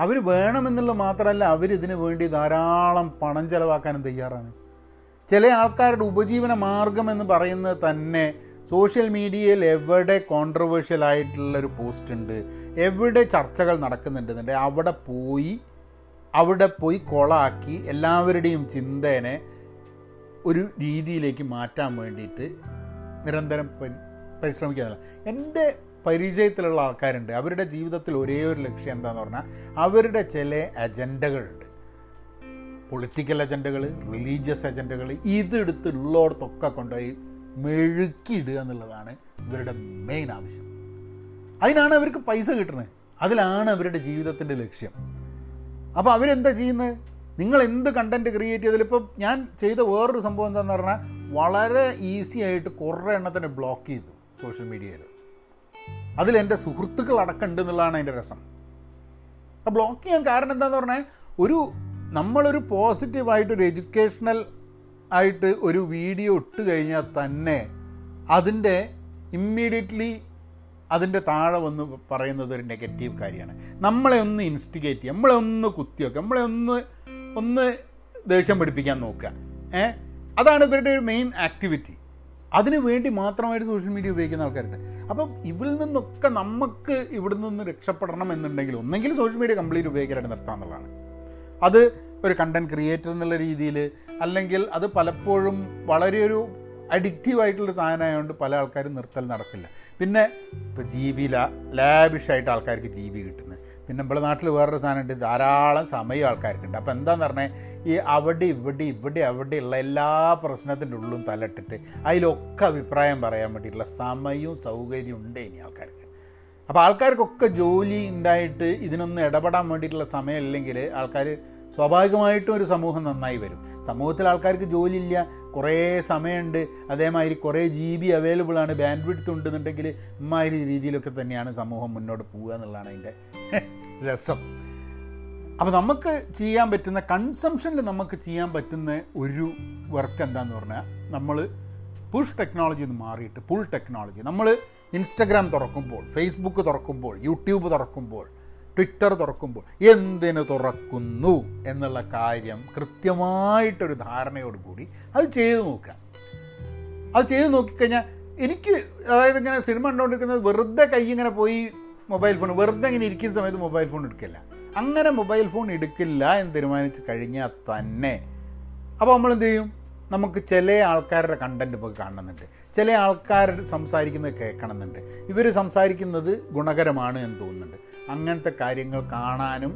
Speaker 1: അവർ വേണമെന്നുള്ളത് മാത്രമല്ല അവരിതിനു വേണ്ടി ധാരാളം പണം ചിലവാക്കാനും തയ്യാറാണ്. ചില ആൾക്കാരുടെ ഉപജീവന മാർഗം എന്ന് പറയുന്നത് തന്നെ സോഷ്യൽ മീഡിയയിൽ എവിടെ കോൺട്രവേഴ്ഷ്യൽ ആയിട്ടുള്ളൊരു പോസ്റ്റ് ഉണ്ട് എവിടെ ചർച്ചകൾ നടക്കുന്നുണ്ടെന്നുണ്ടെങ്കിൽ അവിടെ പോയി അവിടെ പോയി കൊളാക്കി എല്ലാവരുടെയും ചിന്തേനെ ഒരു രീതിയിലേക്ക് മാറ്റാൻ വേണ്ടിയിട്ട് നിരന്തരം പരിശ്രമിക്കുന്നില്ല എന്റെ പരിചയത്തിലുള്ള ആൾക്കാരുണ്ട്. അവരുടെ ജീവിതത്തിൽ ഒരേ ഒരു ലക്ഷ്യം എന്താന്ന് പറഞ്ഞാൽ അവരുടെ ചില അജണ്ടകളുണ്ട്. പൊളിറ്റിക്കൽ അജണ്ടകൾ റിലീജിയസ് അജണ്ടകൾ ഇതെടുത്തുള്ളോടത്തൊക്കെ കൊണ്ടുപോയി മെഴുക്കിയിടുക എന്നുള്ളതാണ് ഇവരുടെ മെയിൻ ആവശ്യം. അതിനാണ് അവർക്ക് പൈസ കിട്ടുന്നത്. അതിലാണ് അവരുടെ ജീവിതത്തിന്റെ ലക്ഷ്യം. അപ്പോൾ അവരെന്താ ചെയ്യുന്നത്? നിങ്ങൾ എന്ത് കണ്ടന്റ് ക്രിയേറ്റ് ചെയ്താലും ഞാൻ ചെയ്ത വേറൊരു സംഭവം എന്താണെന്ന് പറഞ്ഞാൽ വളരെ ഈസി ആയിട്ട് കുറേ എണ്ണത്തിനെ ബ്ലോക്ക് ചെയ്തു സോഷ്യൽ മീഡിയയിൽ അതിൽ എന്റെ സുഹൃത്തുക്കൾ അടക്കമുണ്ട് എന്നുള്ളതാണ് അതിന്റെ രസം. ആ ബ്ലോക്ക് ചെയ്യാൻ കാരണം എന്താണെന്ന് പറഞ്ഞാൽ ഒരു നമ്മളൊരു പോസിറ്റീവായിട്ടൊരു എഡ്യൂക്കേഷണൽ ആയിട്ട് ഒരു വീഡിയോ ഇട്ട് കഴിഞ്ഞാൽ തന്നെ അതിന്റെ ഇമ്മീഡിയറ്റ്ലി അതിന്റെ താഴെ വന്ന് പറയുന്നത് ഒരു നെഗറ്റീവ് കാര്യമാണ്. നമ്മളെ ഒന്ന് ഇൻസ്റ്റിഗേറ്റ് ചെയ്യുക നമ്മളെ ഒന്ന് കുത്തിവെക്കുക നമ്മളെ ഒന്ന് ഒന്ന് ദേഷ്യം പഠിപ്പിക്കാൻ നോക്കുക. ഏ? അതാണ് ഇവരുടെ ഒരു മെയിൻ ആക്ടിവിറ്റി അതിന് വേണ്ടി മാത്രമായിട്ട് സോഷ്യൽ മീഡിയ ഉപയോഗിക്കുന്ന ആൾക്കാരുണ്ട്. അപ്പം ഇവിൽ നിന്നൊക്കെ നമുക്ക് ഇവിടെ നിന്ന് രക്ഷപ്പെടണം എന്നുണ്ടെങ്കിൽ ഒന്നെങ്കിൽ സോഷ്യൽ മീഡിയ കംപ്ലീറ്റ് ഉപയോഗിക്കാനായിട്ട് നിർത്താമെന്നുള്ളതാണ് അത് ഒരു കണ്ടന്റ് ക്രിയേറ്റർ എന്നുള്ള രീതിയിൽ അല്ലെങ്കിൽ അത് പലപ്പോഴും വളരെ ഒരു അഡിക്റ്റീവ് ആയിട്ടുള്ള സാധനമായതുകൊണ്ട് പല ആൾക്കാരും നിർത്തൽ നടക്കില്ല. പിന്നെ ഇപ്പോൾ ജി ബി ലാബിഷായിട്ട് ആൾക്കാർക്ക് ജി ബി കിട്ടുന്നത് പിന്നെ നമ്മുടെ നാട്ടിൽ വേറൊരു സാധനമുണ്ട് ധാരാളം സമയം ആൾക്കാർക്കുണ്ട്. അപ്പോൾ എന്താന്ന് പറഞ്ഞാൽ ഈ അവിടെ ഇവിടെ ഇവിടെ അവിടെയുള്ള എല്ലാ പ്രശ്നത്തിന്റെ ഉള്ളും തലട്ടിട്ട് അതിലൊക്കെ അഭിപ്രായം പറയാൻ വേണ്ടിയിട്ടുള്ള സമയവും സൗകര്യവും ഉണ്ട് ഇനി ആൾക്കാർക്ക്. അപ്പോൾ ആൾക്കാർക്കൊക്കെ ജോലി ഉണ്ടായിട്ട് ഇതിനൊന്നും ഇടപെടാൻ വേണ്ടിയിട്ടുള്ള സമയമില്ലെങ്കിൽ ആൾക്കാർ സ്വാഭാവികമായിട്ടും ഒരു സമൂഹം നന്നായി വരും. സമൂഹത്തിൽ ആൾക്കാർക്ക് ജോലിയില്ല കുറേ സമയമുണ്ട്. അതേമാതിരി കുറേ ജി ബി അവൈലബിൾ ആണ് ബാൻഡ് വിഡ്ത്ത് ഉണ്ടെന്നുണ്ടെങ്കിൽ ഇമ്മാതിരി രീതിയിലൊക്കെ തന്നെയാണ് സമൂഹം മുന്നോട്ട് പോവുക എന്നുള്ളതാണ് അതിന്റെ രസം. അപ്പോൾ നമുക്ക് ചെയ്യാൻ പറ്റുന്ന കൺസംഷനിൽ നമുക്ക് ചെയ്യാൻ പറ്റുന്ന ഒരു വർക്ക് എന്താന്ന് പറഞ്ഞാൽ നമ്മൾ പുഷ് ടെക്നോളജി എന്ന് മാറിയിട്ട് പുൾ ടെക്നോളജി നമ്മൾ ഇൻസ്റ്റഗ്രാം തുറക്കുമ്പോൾ ഫേസ്ബുക്ക് തുറക്കുമ്പോൾ യൂട്യൂബ് തുറക്കുമ്പോൾ ട്വിറ്റർ തുറക്കുമ്പോൾ എന്തിന് തുറക്കുന്നു എന്നുള്ള കാര്യം കൃത്യമായിട്ടൊരു ധാരണയോടുകൂടി അത് ചെയ്തു നോക്കുക. അത് ചെയ്ത് നോക്കിക്കഴിഞ്ഞാൽ എനിക്ക് അതായത് ഇങ്ങനെ സിനിമ കണ്ടുകൊണ്ടിരിക്കുന്നത് വെറുതെ കൈ ഇങ്ങനെ പോയി മൊബൈൽ ഫോൺ വെറുതെ ഇങ്ങനെ ഇരിക്കുന്ന സമയത്ത് മൊബൈൽ ഫോൺ എടുക്കില്ല. അങ്ങനെ മൊബൈൽ ഫോൺ എടുക്കില്ല എന്ന് തീരുമാനിച്ച് കഴിഞ്ഞാൽ തന്നെ. അപ്പോൾ നമ്മൾ എന്ത് ചെയ്യും? നമുക്ക് ചില ആൾക്കാരുടെ കണ്ടന്റ് ഇപ്പോൾ കാണുന്നുണ്ട്. ചില ആൾക്കാർ സംസാരിക്കുന്നത് കേൾക്കണമെന്നുണ്ട്. ഇവർ സംസാരിക്കുന്നത് ഗുണകരമാണ് എന്ന് തോന്നുന്നുണ്ട്. അങ്ങനത്തെ കാര്യങ്ങൾ കാണാനും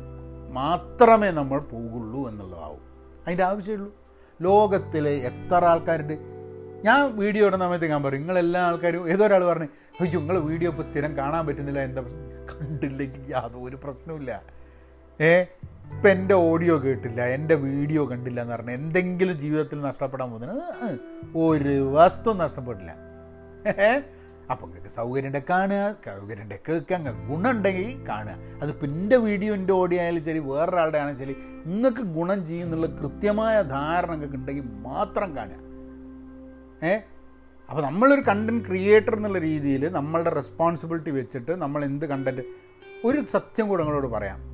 Speaker 1: മാത്രമേ നമ്മൾ പോകുള്ളൂ എന്നുള്ളതാവും. അതിന്റെ ആവശ്യമുള്ളൂ. ലോകത്തിൽ എത്ര ആൾക്കാരുണ്ട്? ഞാൻ വീഡിയോ ഇടുന്ന സമയത്ത് ഞാൻ പറയും നിങ്ങളെല്ലാ ആൾക്കാരും ഏതോ ഒരാൾ പറഞ്ഞു അയ്യോ നിങ്ങൾ വീഡിയോ ഇപ്പോൾ സ്ഥിരം കാണാൻ പറ്റുന്നില്ല. എന്താ പ്രശ്നം?" കണ്ടില്ലെങ്കിൽ യാതൊരു പ്രശ്നമില്ല ഏ? ഇപ്പം എന്റെ ഓഡിയോ കേട്ടില്ല എന്റെ വീഡിയോ കണ്ടില്ല എന്ന് പറഞ്ഞാൽ എന്തെങ്കിലും ജീവിതത്തിൽ നഷ്ടപ്പെടാൻ പോകുന്നതിന് ഒരു വസ്തു നഷ്ടപ്പെട്ടില്ല. അപ്പം നിങ്ങൾക്ക് സൗകര്യം ഉണ്ടെങ്കിൽ കാണുക സൗകര്യം ഉണ്ടെങ്കിൽ കേൾക്കുക നിങ്ങൾക്ക് ഗുണം ഉണ്ടെങ്കിൽ കാണുക. അതിപ്പോൾ എന്റെ വീഡിയോ എന്റെ ഓഡിയോ ആയാലും ശരി വേറൊരാളുടെ ആണെങ്കിലും ശരി നിങ്ങൾക്ക് ഗുണം ചെയ്യും എന്നുള്ള കൃത്യമായ ധാരണ നിങ്ങൾക്ക് ഉണ്ടെങ്കിൽ മാത്രം കാണുക. ഏ? അപ്പോൾ നമ്മളൊരു കണ്ടന്റ് ക്രിയേറ്റർ എന്നുള്ള രീതിയിൽ നമ്മളുടെ റെസ്പോൺസിബിലിറ്റി വെച്ചിട്ട് നമ്മൾ എന്ത് കണ്ടന്റ് ഒരു സത്യം കൂടെ നിങ്ങളോട് പറയാം.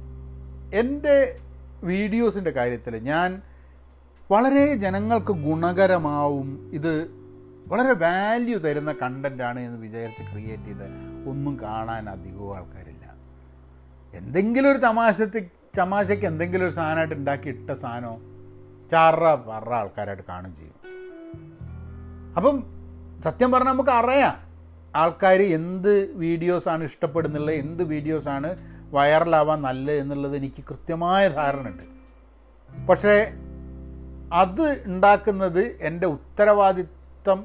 Speaker 1: എന്റെ വീഡിയോസിന്റെ കാര്യത്തിൽ ഞാൻ വളരെ ജനങ്ങൾക്ക് ഗുണകരമാവും ഇത് വളരെ വാല്യൂ തരുന്ന കണ്ടന്റാണ് എന്ന് വിചാരിച്ച് ക്രിയേറ്റ് ചെയ്ത് ഒന്നും കാണാൻ അധികവും ആൾക്കാരില്ല. എന്തെങ്കിലും ഒരു തമാശത്ത് തമാശയ്ക്ക് എന്തെങ്കിലും ഒരു സാധനമായിട്ട് ഉണ്ടാക്കി ഇട്ട സാധനമോ ചാറ പറ ആൾക്കാരായിട്ട് കാണും ചെയ്യും. അപ്പം സത്യം പറഞ്ഞാൽ നമുക്ക് അറിയാം ആൾക്കാർ എന്ത് വീഡിയോസാണ് ഇഷ്ടപ്പെടുന്നുള്ളത് എന്ത് വീഡിയോസാണ് വൈറലാവാൻ നല്ലത് എന്നുള്ളത് എനിക്ക് കൃത്യമായ ധാരണയുണ്ട്. പക്ഷേ അത് ഉണ്ടാക്കുന്നത് എന്റെ ഉത്തരവാദിത്വം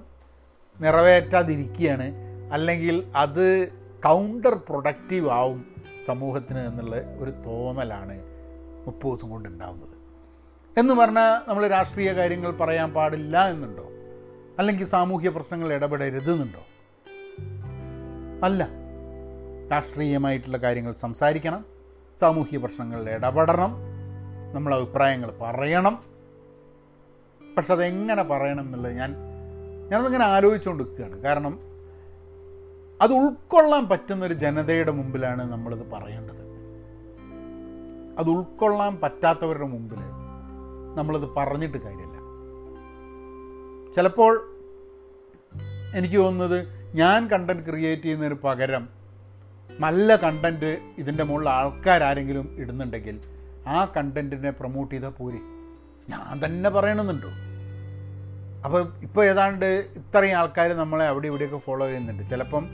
Speaker 1: നിറവേറ്റാതിരിക്കുകയാണ്. അല്ലെങ്കിൽ അത് കൗണ്ടർ പ്രൊഡക്റ്റീവ് ആവും സമൂഹത്തിന് എന്നുള്ള ഒരു തോന്നലാണ് മുപ്പത് ദിവസം കൊണ്ടുണ്ടാവുന്നത് എന്ന് പറഞ്ഞാൽ നമ്മൾ രാഷ്ട്രീയ കാര്യങ്ങൾ പറയാൻ പാടില്ല എന്നുണ്ടോ? അല്ലെങ്കിൽ സാമൂഹ്യ പ്രശ്നങ്ങൾ ഇടപെടരുതെന്നുണ്ടോ? അല്ല. രാഷ്ട്രീയമായിട്ടുള്ള കാര്യങ്ങൾ സംസാരിക്കണം. സാമൂഹ്യ പ്രശ്നങ്ങളിൽ ഇടപെടണം. നമ്മൾ അഭിപ്രായങ്ങൾ പറയണം. പക്ഷെ അതെങ്ങനെ പറയണം എന്നുള്ളത് ഞാൻ ഞാനതിങ്ങനെ ആലോചിച്ചുകൊണ്ട് നിൽക്കുകയാണ് കാരണം അത് ഉൾക്കൊള്ളാൻ പറ്റുന്നൊരു ജനതയുടെ മുമ്പിലാണ് നമ്മളിത് പറയേണ്ടത്. അത് ഉൾക്കൊള്ളാൻ പറ്റാത്തവരുടെ മുമ്പിൽ നമ്മളത് പറഞ്ഞിട്ട് കാര്യമില്ല. ചിലപ്പോൾ എനിക്ക് തോന്നുന്നത് ഞാൻ കണ്ടന്റ് ക്രിയേറ്റ് ചെയ്യുന്നതിന് പകരം നല്ല കണ്ടന്റ് ഇതിന്റെ മുകളിൽ ആൾക്കാരാരെങ്കിലും ഇടുന്നുണ്ടെങ്കിൽ ആ കണ്ടന്റിനെ പ്രൊമോട്ട് ചെയ്താൽ പോരെ. ഞാൻ തന്നെ പറയണമെന്നുണ്ടോ അപ്പോൾ ഇപ്പോൾ ഏതാണ്ട് ഇത്രയും ആൾക്കാർ നമ്മളെ അവിടെ ഇവിടെയൊക്കെ ഫോളോ ചെയ്യുന്നുണ്ട്. ചിലപ്പം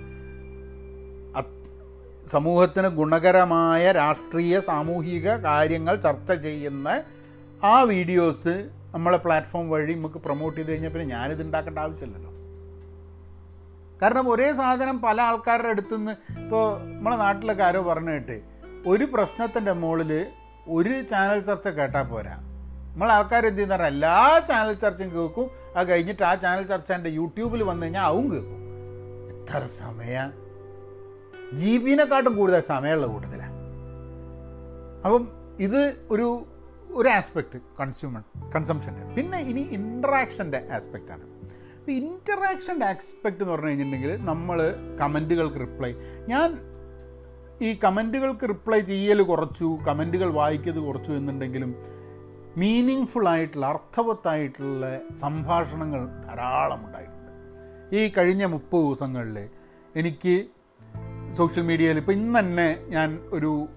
Speaker 1: സമൂഹത്തിന് ഗുണകരമായ രാഷ്ട്രീയ സാമൂഹിക കാര്യങ്ങൾ ചർച്ച ചെയ്യുന്ന ആ വീഡിയോസ് നമ്മളെ പ്ലാറ്റ്ഫോം വഴി നമുക്ക് പ്രൊമോട്ട് ചെയ്ത് കഴിഞ്ഞാൽ പിന്നെ ഞാനിത് ഉണ്ടാക്കേണ്ട ആവശ്യമില്ലല്ലോ. കാരണം ഒരേ സാധനം പല ആൾക്കാരുടെ അടുത്തു നിന്ന് ഇപ്പോൾ നമ്മളെ നാട്ടിലൊക്കെ ആരോ പറഞ്ഞു കേട്ട്. ഒരു പ്രശ്നത്തിന്റെ മുകളിൽ ഒരു ചാനൽ ചർച്ച കേട്ടാൽ പോരാ. നമ്മൾ ആൾക്കാർ എന്ത് ചെയ്യുന്ന? പറഞ്ഞാൽ എല്ലാ ചാനൽ ചർച്ചയും കേൾക്കും. അത് കഴിഞ്ഞിട്ട് ആ ചാനൽ ചർച്ച എന്റെ യൂട്യൂബിൽ വന്നു കഴിഞ്ഞാൽ അവും കേൾക്കും. എത്ര സമയം? ജി ബിനെക്കാട്ടും കൂടുതൽ സമയമുള്ള കൂട്ടത്തിലാണ് അപ്പം ഇത് ഒരു ഒരു ആസ്പെക്റ്റ് കൺസ്യൂമർ കൺസംഷന്റെ പിന്നെ ഇനി ഇൻട്രാക്ഷന്റെ ആസ്പെക്റ്റാണ് അപ്പോൾ ഇന്ററാക്ഷന്റെ ആസ്പെക്റ്റ് എന്ന് പറഞ്ഞു കഴിഞ്ഞിട്ടുണ്ടെങ്കിൽ നമ്മൾ കമന്റുകൾക്ക് റിപ്ലൈ ഞാൻ ഈ കമന്റുകൾക്ക് റിപ്ലൈ ചെയ്യൽ കുറച്ചു കമന്റുകൾ വായിക്കത് കുറച്ചു എന്നുണ്ടെങ്കിലും മീനിങ് ഫുൾ ആയിട്ടുള്ള അർത്ഥവത്തായിട്ടുള്ള സംഭാഷണങ്ങൾ ധാരാളം ഉണ്ടായിട്ടുണ്ട്. ഈ കഴിഞ്ഞ മുപ്പത് ദിവസങ്ങളിൽ എനിക്ക് സോഷ്യൽ മീഡിയയിൽ ഇപ്പോൾ ഇന്ന് തന്നെ ഞാൻ ഒരു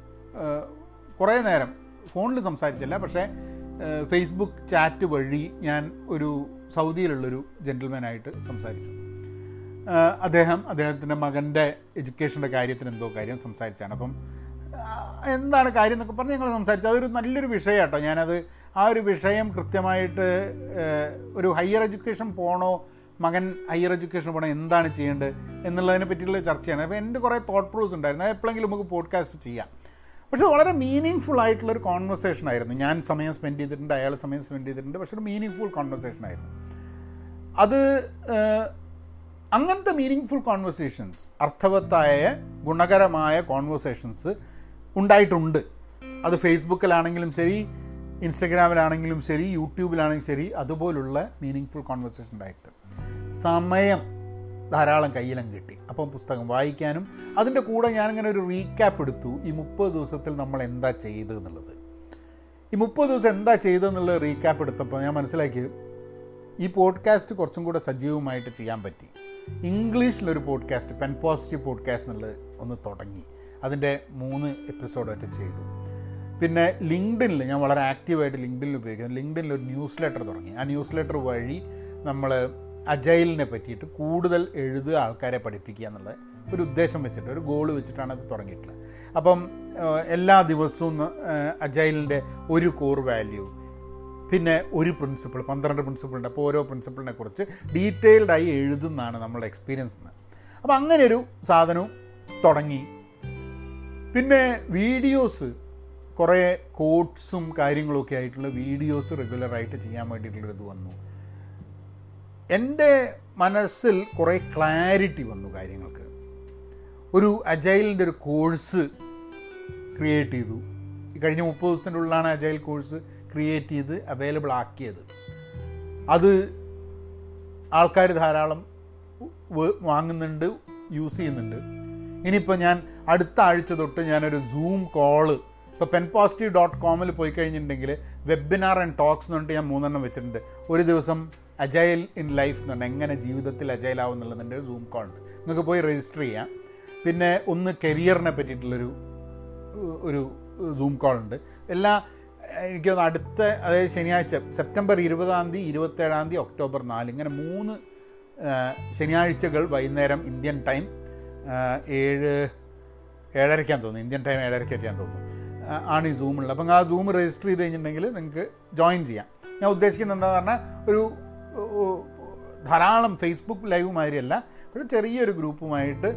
Speaker 1: കുറേ നേരം ഫോണിൽ സംസാരിച്ചില്ല പക്ഷേ ഫേസ്ബുക്ക് ചാറ്റ് വഴി ഞാൻ ഒരു സൗദിയിലുള്ളൊരു ജെന്റിൽമാനായിട്ട് സംസാരിച്ചു. അദ്ദേഹം അദ്ദേഹത്തിന്റെ മകന്റെ എഡ്യൂക്കേഷന്റെ കാര്യത്തിന് എന്തോ കാര്യം സംസാരിച്ചാണ്. അപ്പം എന്താണ് കാര്യം എന്നൊക്കെ പറഞ്ഞ് ഞങ്ങൾ സംസാരിച്ചു. അതൊരു നല്ലൊരു വിഷയം കേട്ടോ ഞാനത് ആ ഒരു വിഷയം കൃത്യമായിട്ട് ഒരു ഹയർ എഡ്യൂക്കേഷൻ പോണോ മകൻ ഹയർ എഡ്യൂക്കേഷൻ പോകണം എന്താണ് ചെയ്യേണ്ടത് എന്നുള്ളതിനെ പറ്റിയുള്ള ചർച്ചയാണ്. അപ്പോൾ എന്റെ കുറേ തോട്ട് പ്രൂസ് ഉണ്ടായിരുന്നു. അത് എപ്പോഴെങ്കിലും നമുക്ക് പോഡ്കാസ്റ്റ് ചെയ്യാം. പക്ഷേ വളരെ മീനിങ് ഫുൾ ആയിട്ടുള്ളൊരു കോൺവെർസേഷൻ ആയിരുന്നു. ഞാൻ സമയം സ്പെൻഡ് ചെയ്തിട്ടുണ്ട് അയാൾ സമയം സ്പെൻഡ് ചെയ്തിട്ടുണ്ട് പക്ഷെ ഒരു മീനിങ് ഫുൾ കോൺവെർസേഷൻ ആയിരുന്നു. അത് അങ്ങനത്തെ മീനിങ് ഫുൾ കോൺവെർസേഷൻസ് അർത്ഥവത്തായ ഗുണകരമായ കോൺവെർസേഷൻസ് ഉണ്ടായിട്ടുണ്ട്. അത് ഫേസ്ബുക്കിലാണെങ്കിലും ശരി ഇൻസ്റ്റഗ്രാമിലാണെങ്കിലും ശരി യൂട്യൂബിലാണെങ്കിലും ശരി അതുപോലുള്ള മീനിങ് ഫുൾ കോൺവെർസേഷൻ ഉണ്ടായിട്ട്. സമയം ധാരാളം കയ്യിലും കിട്ടി. അപ്പം പുസ്തകം വായിക്കാനും അതിന്റെ കൂടെ ഞാനിങ്ങനെ ഒരു റീക്യാപ്പ് എടുത്തു. ഈ മുപ്പത് ദിവസത്തിൽ നമ്മൾ എന്താ ചെയ്തത് എന്നുള്ളത്. ഈ മുപ്പത് ദിവസം എന്താ ചെയ്തതെന്നുള്ള റീക്യാപ്പ് എടുത്തപ്പോൾ ഞാൻ മനസ്സിലാക്കി. ഈ പോഡ്കാസ്റ്റ് കുറച്ചും കൂടെ സജീവമായിട്ട് ചെയ്യാൻ പറ്റി. ഇംഗ്ലീഷിലൊരു പോഡ്കാസ്റ്റ് പെൻ പോസിറ്റീവ് പോഡ്കാസ്റ്റ് എന്നുള്ളത് ഒന്ന് തുടങ്ങി. അതിന്റെ മൂന്ന് എപ്പിസോഡായിട്ട് ചെയ്തു. പിന്നെ ലിങ്ക്ഡിനിൽ ഞാൻ വളരെ ആക്റ്റീവായിട്ട് ലിങ്ക്ഡിനിൽ ഉപയോഗിക്കുന്നു. ലിങ്ക്ഡിനിൽ ഒരു ന്യൂസ് ലെറ്റർ തുടങ്ങി. ആ ന്യൂസ് ലെറ്റർ വഴി നമ്മൾ അജൈലിനെ പറ്റിയിട്ട് കൂടുതൽ എഴുതുക ആൾക്കാരെ പഠിപ്പിക്കുക എന്നുള്ള ഒരു ഉദ്ദേശം വെച്ചിട്ട് ഒരു ഗോൾ വെച്ചിട്ടാണ് അത് തുടങ്ങിയിട്ടുള്ളത്. അപ്പം എല്ലാ ദിവസവും അജൈലിന്റെ ഒരു കോർ വാല്യൂ പിന്നെ ഒരു പ്രിൻസിപ്പിൾ പന്ത്രണ്ട് പ്രിൻസിപ്പിൾ ഉണ്ട്. അപ്പോൾ ഓരോ പ്രിൻസിപ്പിളിനെ കുറിച്ച് ഡീറ്റെയിൽഡായി എഴുതുന്നതാണ് നമ്മളുടെ എക്സ്പീരിയൻസ് എന്ന് അപ്പോൾ അങ്ങനെ ഒരു സാധനവും തുടങ്ങി. പിന്നെ വീഡിയോസ് കുറേ കോട്ട്സും കാര്യങ്ങളൊക്കെ ആയിട്ടുള്ള വീഡിയോസ് റെഗുലറായിട്ട് ചെയ്യാൻ വേണ്ടിയിട്ടുള്ളൊരിത് വന്നു. എന്റെ മനസ്സിൽ കുറേ ക്ലാരിറ്റി വന്നു കാര്യങ്ങൾക്ക്. ഒരു അജൈലിന്റെ ഒരു കോഴ്സ് ക്രിയേറ്റ് ചെയ്തു. കഴിഞ്ഞ മുപ്പത് ദിവസത്തിന്റെ ഉള്ളിലാണ് അജൈൽ കോഴ്സ് ക്രിയേറ്റ് ചെയ്ത് അവൈലബിൾ ആക്കിയത്. അത് ആൾക്കാർ ധാരാളം വാങ്ങുന്നുണ്ട് യൂസ് ചെയ്യുന്നുണ്ട്. ഇനിയിപ്പോൾ ഞാൻ അടുത്ത ആഴ്ച തൊട്ട് ഞാനൊരു സൂം കോൾ ഇപ്പോൾ പെൻ പോസിറ്റീവ് ഡോട്ട് കോമിൽ പോയി കഴിഞ്ഞിട്ടുണ്ടെങ്കിൽ വെബിനാർ ആൻഡ് ടോക്സ് എന്ന് പറഞ്ഞിട്ട് ഞാൻ മൂന്നെണ്ണം വെച്ചിട്ടുണ്ട്. ഒരു ദിവസം അജൈൽ ഇൻ ലൈഫ് എന്ന് പറഞ്ഞാൽ എങ്ങനെ ജീവിതത്തിൽ അജൈലാവും എന്നുള്ളതിന്റെ സൂം കോൾ ഉണ്ട്. നിങ്ങൾക്ക് പോയി രജിസ്റ്റർ ചെയ്യാം. പിന്നെ ഒന്ന് കരിയറിനെ പറ്റിയിട്ടുള്ളൊരു ഒരു സൂം കോൾ ഉണ്ട്. എല്ലാ എനിക്ക് അടുത്ത അതായത് ശനിയാഴ്ച സെപ്റ്റംബർ ഇരുപതാം തീയതി ഇരുപത്തേഴാം തീയതി ഒക്ടോബർ നാല് ഇങ്ങനെ മൂന്ന് ശനിയാഴ്ചകൾ വൈകുന്നേരം ഇന്ത്യൻ ടൈം ഏഴ് ഏഴരയ്ക്കാൻ തോന്നുന്നു. ഇന്ത്യൻ ടൈം ഏഴരയ്ക്കാൻ തോന്നുന്നു. ആണ് ഈ സൂമുള്ളത് അപ്പം ആ സൂം രജിസ്റ്റർ ചെയ്ത് കഴിഞ്ഞിട്ടുണ്ടെങ്കിൽ നിങ്ങൾക്ക് ജോയിൻ ചെയ്യാം. ഞാൻ ഉദ്ദേശിക്കുന്നത് എന്താണെന്ന് പറഞ്ഞാൽ ഒരു ധാരാളം ഫേസ്ബുക്ക് ലൈവ് മാതിരിയല്ല പക്ഷെ ചെറിയൊരു ഗ്രൂപ്പുമായിട്ട്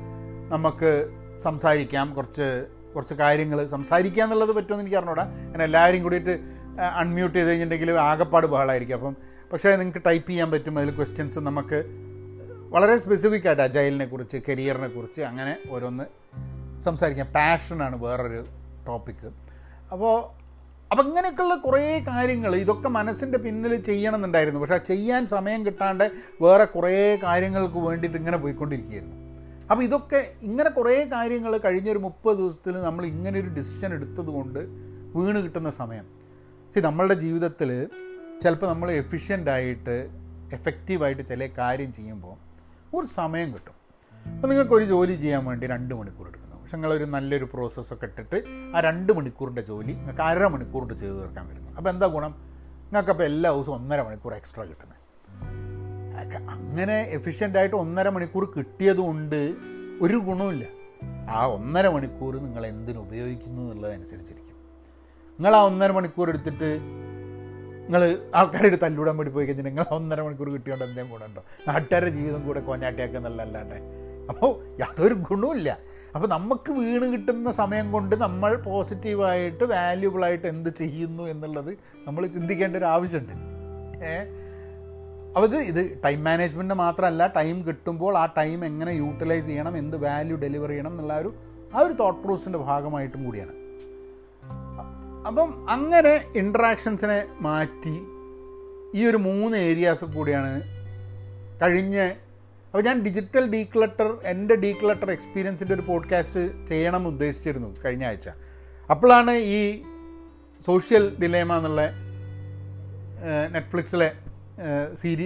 Speaker 1: നമുക്ക് സംസാരിക്കാം കുറച്ച് കുറച്ച് കാര്യങ്ങൾ സംസാരിക്കുക എന്നുള്ളത് പറ്റുമെന്ന് എനിക്ക് അറിഞ്ഞൂടാ. ഞാൻ എല്ലാവരും കൂടിയിട്ട് അൺമ്യൂട്ട് ചെയ്ത് കഴിഞ്ഞിട്ടുണ്ടെങ്കിൽ ആകപ്പാട് ബഹളമായിരിക്കും അപ്പം പക്ഷേ നിങ്ങൾക്ക് ടൈപ്പ് ചെയ്യാൻ പറ്റും അതിൽ ക്വസ്റ്റ്യൻസ് നമുക്ക് വളരെ സ്പെസിഫിക് ആയിട്ട് അജൈലിനെ കുറിച്ച് കരിയറിനെ കുറിച്ച് അങ്ങനെ ഓരോന്ന് സംസാരിക്കാം. പാഷനാണ് വേറൊരു ടോപ്പിക്ക് അപ്പോൾ അപ്പം ഇങ്ങനെയൊക്കെയുള്ള കുറേ കാര്യങ്ങൾ ഇതൊക്കെ മനസ്സിന്റെ പിന്നിൽ ചെയ്യണമെന്നുണ്ടായിരുന്നു. പക്ഷേ ചെയ്യാൻ സമയം കിട്ടാണ്ട് വേറെ കുറേ കാര്യങ്ങൾക്ക് വേണ്ടിയിട്ട് ഇങ്ങനെ പോയിക്കൊണ്ടിരിക്കുകയായിരുന്നു. അപ്പോൾ ഇതൊക്കെ ഇങ്ങനെ കുറേ കാര്യങ്ങൾ കഴിഞ്ഞൊരു മുപ്പത് ദിവസത്തിൽ നമ്മൾ ഇങ്ങനെ ഒരു ഡിസിഷൻ എടുത്തത് കൊണ്ട് വീണ് കിട്ടുന്ന സമയം. സി നമ്മളുടെ ജീവിതത്തിൽ ചിലപ്പോൾ നമ്മൾ എഫിഷ്യന്റായിട്ട് എഫക്റ്റീവായിട്ട് ചില കാര്യം ചെയ്യുമ്പോൾ ഒരു സമയം കിട്ടും. അപ്പോൾ നിങ്ങൾക്ക് ഒരു ജോലി ചെയ്യാൻ വേണ്ടി രണ്ട് മണിക്കൂർ എടുക്കുന്നു പക്ഷെ നിങ്ങളൊരു നല്ലൊരു പ്രോസസ്സൊക്കെ ഇട്ടിട്ട് ആ രണ്ട് മണിക്കൂറിന്റെ ജോലി നിങ്ങൾക്ക് അര മണിക്കൂറിന്റെ ചെയ്ത് തീർക്കാൻ വരുന്നു. അപ്പോൾ എന്താ ഗുണം? നിങ്ങൾക്കപ്പോൾ എല്ലാ ദിവസവും ഒന്നര മണിക്കൂർ എക്സ്ട്രാ കിട്ടുന്നത്. അങ്ങനെ എഫിഷ്യന്റായിട്ട് ഒന്നര മണിക്കൂർ കിട്ടിയതുകൊണ്ട് ഒരു ഗുണവുമില്ല. ആ ഒന്നര മണിക്കൂർ നിങ്ങൾ എന്തിനു ഉപയോഗിക്കുന്നു എന്നുള്ളതനുസരിച്ചിരിക്കും. നിങ്ങൾ ആ ഒന്നര മണിക്കൂർ എടുത്തിട്ട് നിങ്ങൾ ആൾക്കാരുടെ തല്ലൂടാൻ വേണ്ടി പോയി കഴിഞ്ഞാൽ നിങ്ങൾ ഒന്നര മണിക്കൂർ കിട്ടിയോണ്ട് എന്തേലും ഗുണമുണ്ടോ? നാട്ടുകാരുടെ ജീവിതം കൂടെ കോഞ്ഞാട്ടിയാക്കുക അപ്പോൾ യാതൊരു ഗുണവുമില്ല. അപ്പോൾ നമുക്ക് വീണ് കിട്ടുന്ന സമയം കൊണ്ട് നമ്മൾ പോസിറ്റീവായിട്ട് വാല്യുബിളായിട്ട് എന്ത് ചെയ്യുന്നു എന്നുള്ളത് നമ്മൾ ചിന്തിക്കേണ്ട ഒരു ആവശ്യമുണ്ട്. ഏഹ് അപ്പോൾ ഇത് ഇത് ടൈം മാനേജ്മെന്റ് മാത്രമല്ല ടൈം കിട്ടുമ്പോൾ ആ ടൈം എങ്ങനെ യൂട്ടിലൈസ് ചെയ്യണം എന്ത് വാല്യൂ ഡെലിവർ ചെയ്യണം എന്നുള്ള ഒരു ആ ഒരു തോട്ട് പ്രോസസിന്റെ ഭാഗമായിട്ടും കൂടിയാണ്. അപ്പം അങ്ങനെ ഇൻട്രാക്ഷൻസിനെ മാറ്റി ഈ ഒരു മൂന്ന് ഏരിയാസ് കൂടിയാണ് കഴിഞ്ഞ അപ്പോൾ ഞാൻ ഡിജിറ്റൽ ഡീക്ലട്ടർ എന്റെ ഡീക്ലട്ടർ എക്സ്പീരിയൻസിന്റെ ഒരു പോഡ്കാസ്റ്റ് ചെയ്യണം ഉദ്ദേശിച്ചിരുന്നു കഴിഞ്ഞ ആഴ്ച. അപ്പോഴാണ് ഈ സോഷ്യൽ ഡിലേമ എന്നുള്ള നെറ്റ്ഫ്ലിക്സിലെ സീരി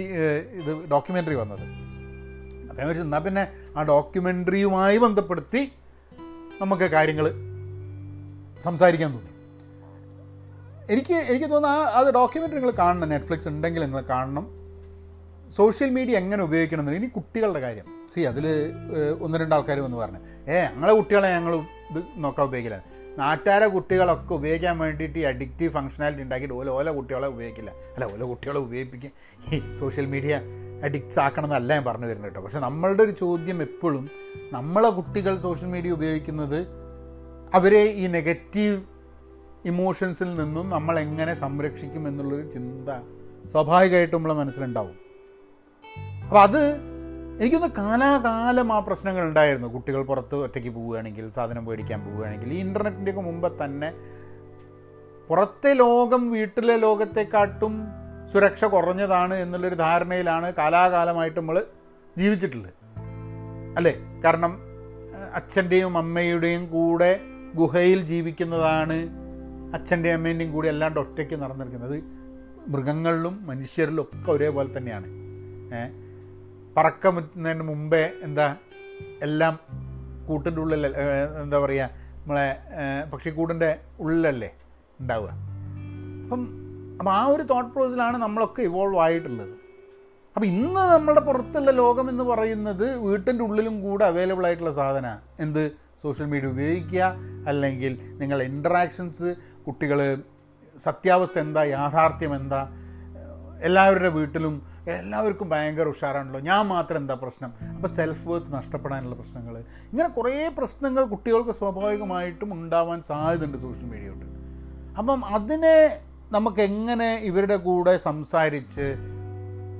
Speaker 1: ഇത് ഡോക്യുമെന്ററി വന്നത്. അതേ വെച്ച് എന്നാൽ പിന്നെ ആ ഡോക്യുമെന്ററിയുമായി ബന്ധപ്പെടുത്തി നമുക്ക് കാര്യങ്ങൾ സംസാരിക്കാൻ തോന്നി. എനിക്ക് എനിക്ക് തോന്നുന്നു ആ അത് ഡോക്യുമെന്ററി നിങ്ങൾ കാണണം. നെറ്റ്ഫ്ലിക്സ് ഉണ്ടെങ്കിൽ നിങ്ങൾ കാണണം. സോഷ്യൽ മീഡിയ എങ്ങനെ ഉപയോഗിക്കണം ഇനി കുട്ടികളുടെ കാര്യം. സി അതിൽ ഒന്ന് രണ്ട് ആൾക്കാർ വന്ന് പറഞ്ഞു. ഏ ഞങ്ങളെ കുട്ടികളെ ഞങ്ങൾ ഇത് നോക്കാൻ ഉപയോഗിക്കില്ല. നാട്ടുകാരെ കുട്ടികളൊക്കെ ഉപയോഗിക്കാൻ വേണ്ടിയിട്ട് ഈ അഡിക്റ്റീവ് ഫംഗ്ഷനാലിറ്റി ഉണ്ടാക്കിയിട്ട് ഓല ഓല കുട്ടികളെ ഉപയോഗിക്കില്ല. അല്ല ഓല കുട്ടികളെ ഉപയോഗിപ്പിക്കും ഈ സോഷ്യൽ മീഡിയ അഡിക്ട്സ് ആക്കണം എന്നല്ല ഞാൻ പറഞ്ഞു വരുന്നത് കേട്ടോ. പക്ഷെ നമ്മളുടെ ഒരു ചോദ്യം എപ്പോഴും നമ്മളെ കുട്ടികൾ സോഷ്യൽ മീഡിയ ഉപയോഗിക്കുന്നത് അവരെ ഈ നെഗറ്റീവ് ഇമോഷൻസിൽ നിന്നും നമ്മൾ എങ്ങനെ സംരക്ഷിക്കും എന്നുള്ളൊരു ചിന്ത സ്വാഭാവികമായിട്ടും നമ്മളെ മനസ്സിലുണ്ടാവും. അപ്പോൾ അത് എനിക്കൊന്ന് കാലാകാലം ആ പ്രശ്നങ്ങൾ ഉണ്ടായിരുന്നു കുട്ടികൾ പുറത്ത് ഒറ്റയ്ക്ക് പോവുകയാണെങ്കിൽ സാധനം മേടിക്കാൻ പോവുകയാണെങ്കിൽ. ഈ ഇന്റർനെറ്റിന്റെയൊക്കെ മുമ്പ് തന്നെ പുറത്തെ ലോകം വീട്ടിലെ ലോകത്തെക്കാട്ടും സുരക്ഷ കുറഞ്ഞതാണ് എന്നുള്ളൊരു ധാരണയിലാണ് കാലാകാലമായിട്ട് നമ്മൾ ജീവിച്ചിട്ടുള്ളത്. അല്ലേ? കാരണം അച്ഛന്റെയും അമ്മയുടെയും കൂടെ ഗുഹയിൽ ജീവിക്കുന്നതാണ് അച്ഛന്റെയും അമ്മേന്റെയും കൂടി അല്ലാണ്ട് ഒറ്റയ്ക്ക് നടന്നിരിക്കുന്നത്. മൃഗങ്ങളിലും മനുഷ്യരിലും ഒക്കെ ഒരേപോലെ തന്നെയാണ്. ഏഹ് പറക്കമുറ്റുന്നതിന് മുമ്പേ എന്താ എല്ലാം കൂട്ടിന്റെ ഉള്ളിൽ എന്താ പറയുക നമ്മളെ പക്ഷിക്കൂടിന്റെ ഉള്ളിലല്ലേ ഉണ്ടാവുക. അപ്പം അപ്പം ആ ഒരു തോട്ട് പ്രോസസ്സിലാണ് നമ്മളൊക്കെ ഇവോൾവ് ആയിട്ടുള്ളത്. അപ്പം ഇന്ന് നമ്മളുടെ പുറത്തുള്ള ലോകം എന്ന് പറയുന്നത് വീട്ടിന്റെ ഉള്ളിലും കൂടെ അവൈലബിൾ ആയിട്ടുള്ള സാധനമാണ് എന്ത്? സോഷ്യൽ മീഡിയ ഉപയോഗിക്കുക അല്ലെങ്കിൽ നിങ്ങളുടെ ഇൻട്രാക്ഷൻസ് കുട്ടികൾ സത്യാവസ്ഥ എന്താ യാഥാർത്ഥ്യം എന്താ എല്ലാവരുടെ വീട്ടിലും എല്ലാവർക്കും ഭയങ്കര ഉഷാറാണല്ലോ. ഞാൻ മാത്രം എന്താ പ്രശ്നം? അപ്പോൾ സെൽഫ് വർത്ത് നഷ്ടപ്പെടാനുള്ള പ്രശ്നങ്ങൾ. ഇങ്ങനെ കുറേ പ്രശ്നങ്ങൾ കുട്ടികൾക്ക് സ്വാഭാവികമായിട്ടും ഉണ്ടാവാൻ സാധ്യതയുണ്ട് സോഷ്യൽ മീഡിയ കൊണ്ട്. അപ്പം അതിനെ നമുക്ക് എങ്ങനെ ഇവരുടെ കൂടെ സംസാരിച്ച്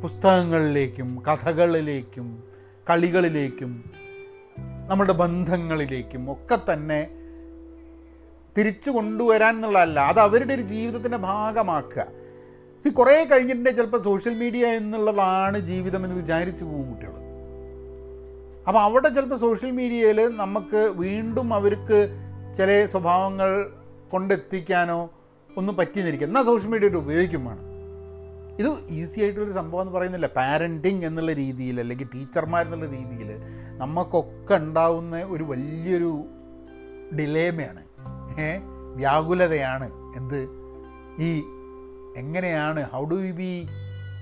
Speaker 1: പുസ്തകങ്ങളിലേക്കും കഥകളിലേക്കും കളികളിലേക്കും നമ്മുടെ ബന്ധങ്ങളിലേക്കും ഒക്കെ തന്നെ തിരിച്ചു കൊണ്ടുവരാൻ എന്നുള്ളതല്ല അത് അവരുടെ ഒരു ജീവിതത്തിന്റെ ഭാഗമാക്കുക. സി കുറേ കഴിഞ്ഞിട്ടുണ്ടെങ്കിൽ ചിലപ്പോൾ സോഷ്യൽ മീഡിയ എന്നുള്ളതാണ് ജീവിതം എന്ന് വിചാരിച്ചു പോകും കുട്ടികൾ അപ്പോൾ അവിടെ ചിലപ്പോൾ സോഷ്യൽ മീഡിയയിൽ നമുക്ക് വീണ്ടും അവർക്ക് ചില സ്വഭാവങ്ങൾ കൊണ്ടെത്തിക്കാനോ ഒന്നും പറ്റിയെന്നിരിക്കും. എന്നാൽ സോഷ്യൽ മീഡിയ ഉപയോഗിക്കും ഇത് ഈസി ആയിട്ടുള്ളൊരു സംഭവം എന്ന് പറയുന്നില്ല. പാരന്റിങ് എന്നുള്ള രീതിയിൽ അല്ലെങ്കിൽ ടീച്ചർമാർ എന്നുള്ള രീതിയിൽ നമുക്കൊക്കെ ഉണ്ടാവുന്ന ഒരു വലിയൊരു ഡിലേമയാണ് ഏ? വ്യാകുലതയാണ് എന്ത്? ഈ എങ്ങനെയാണ് how do you be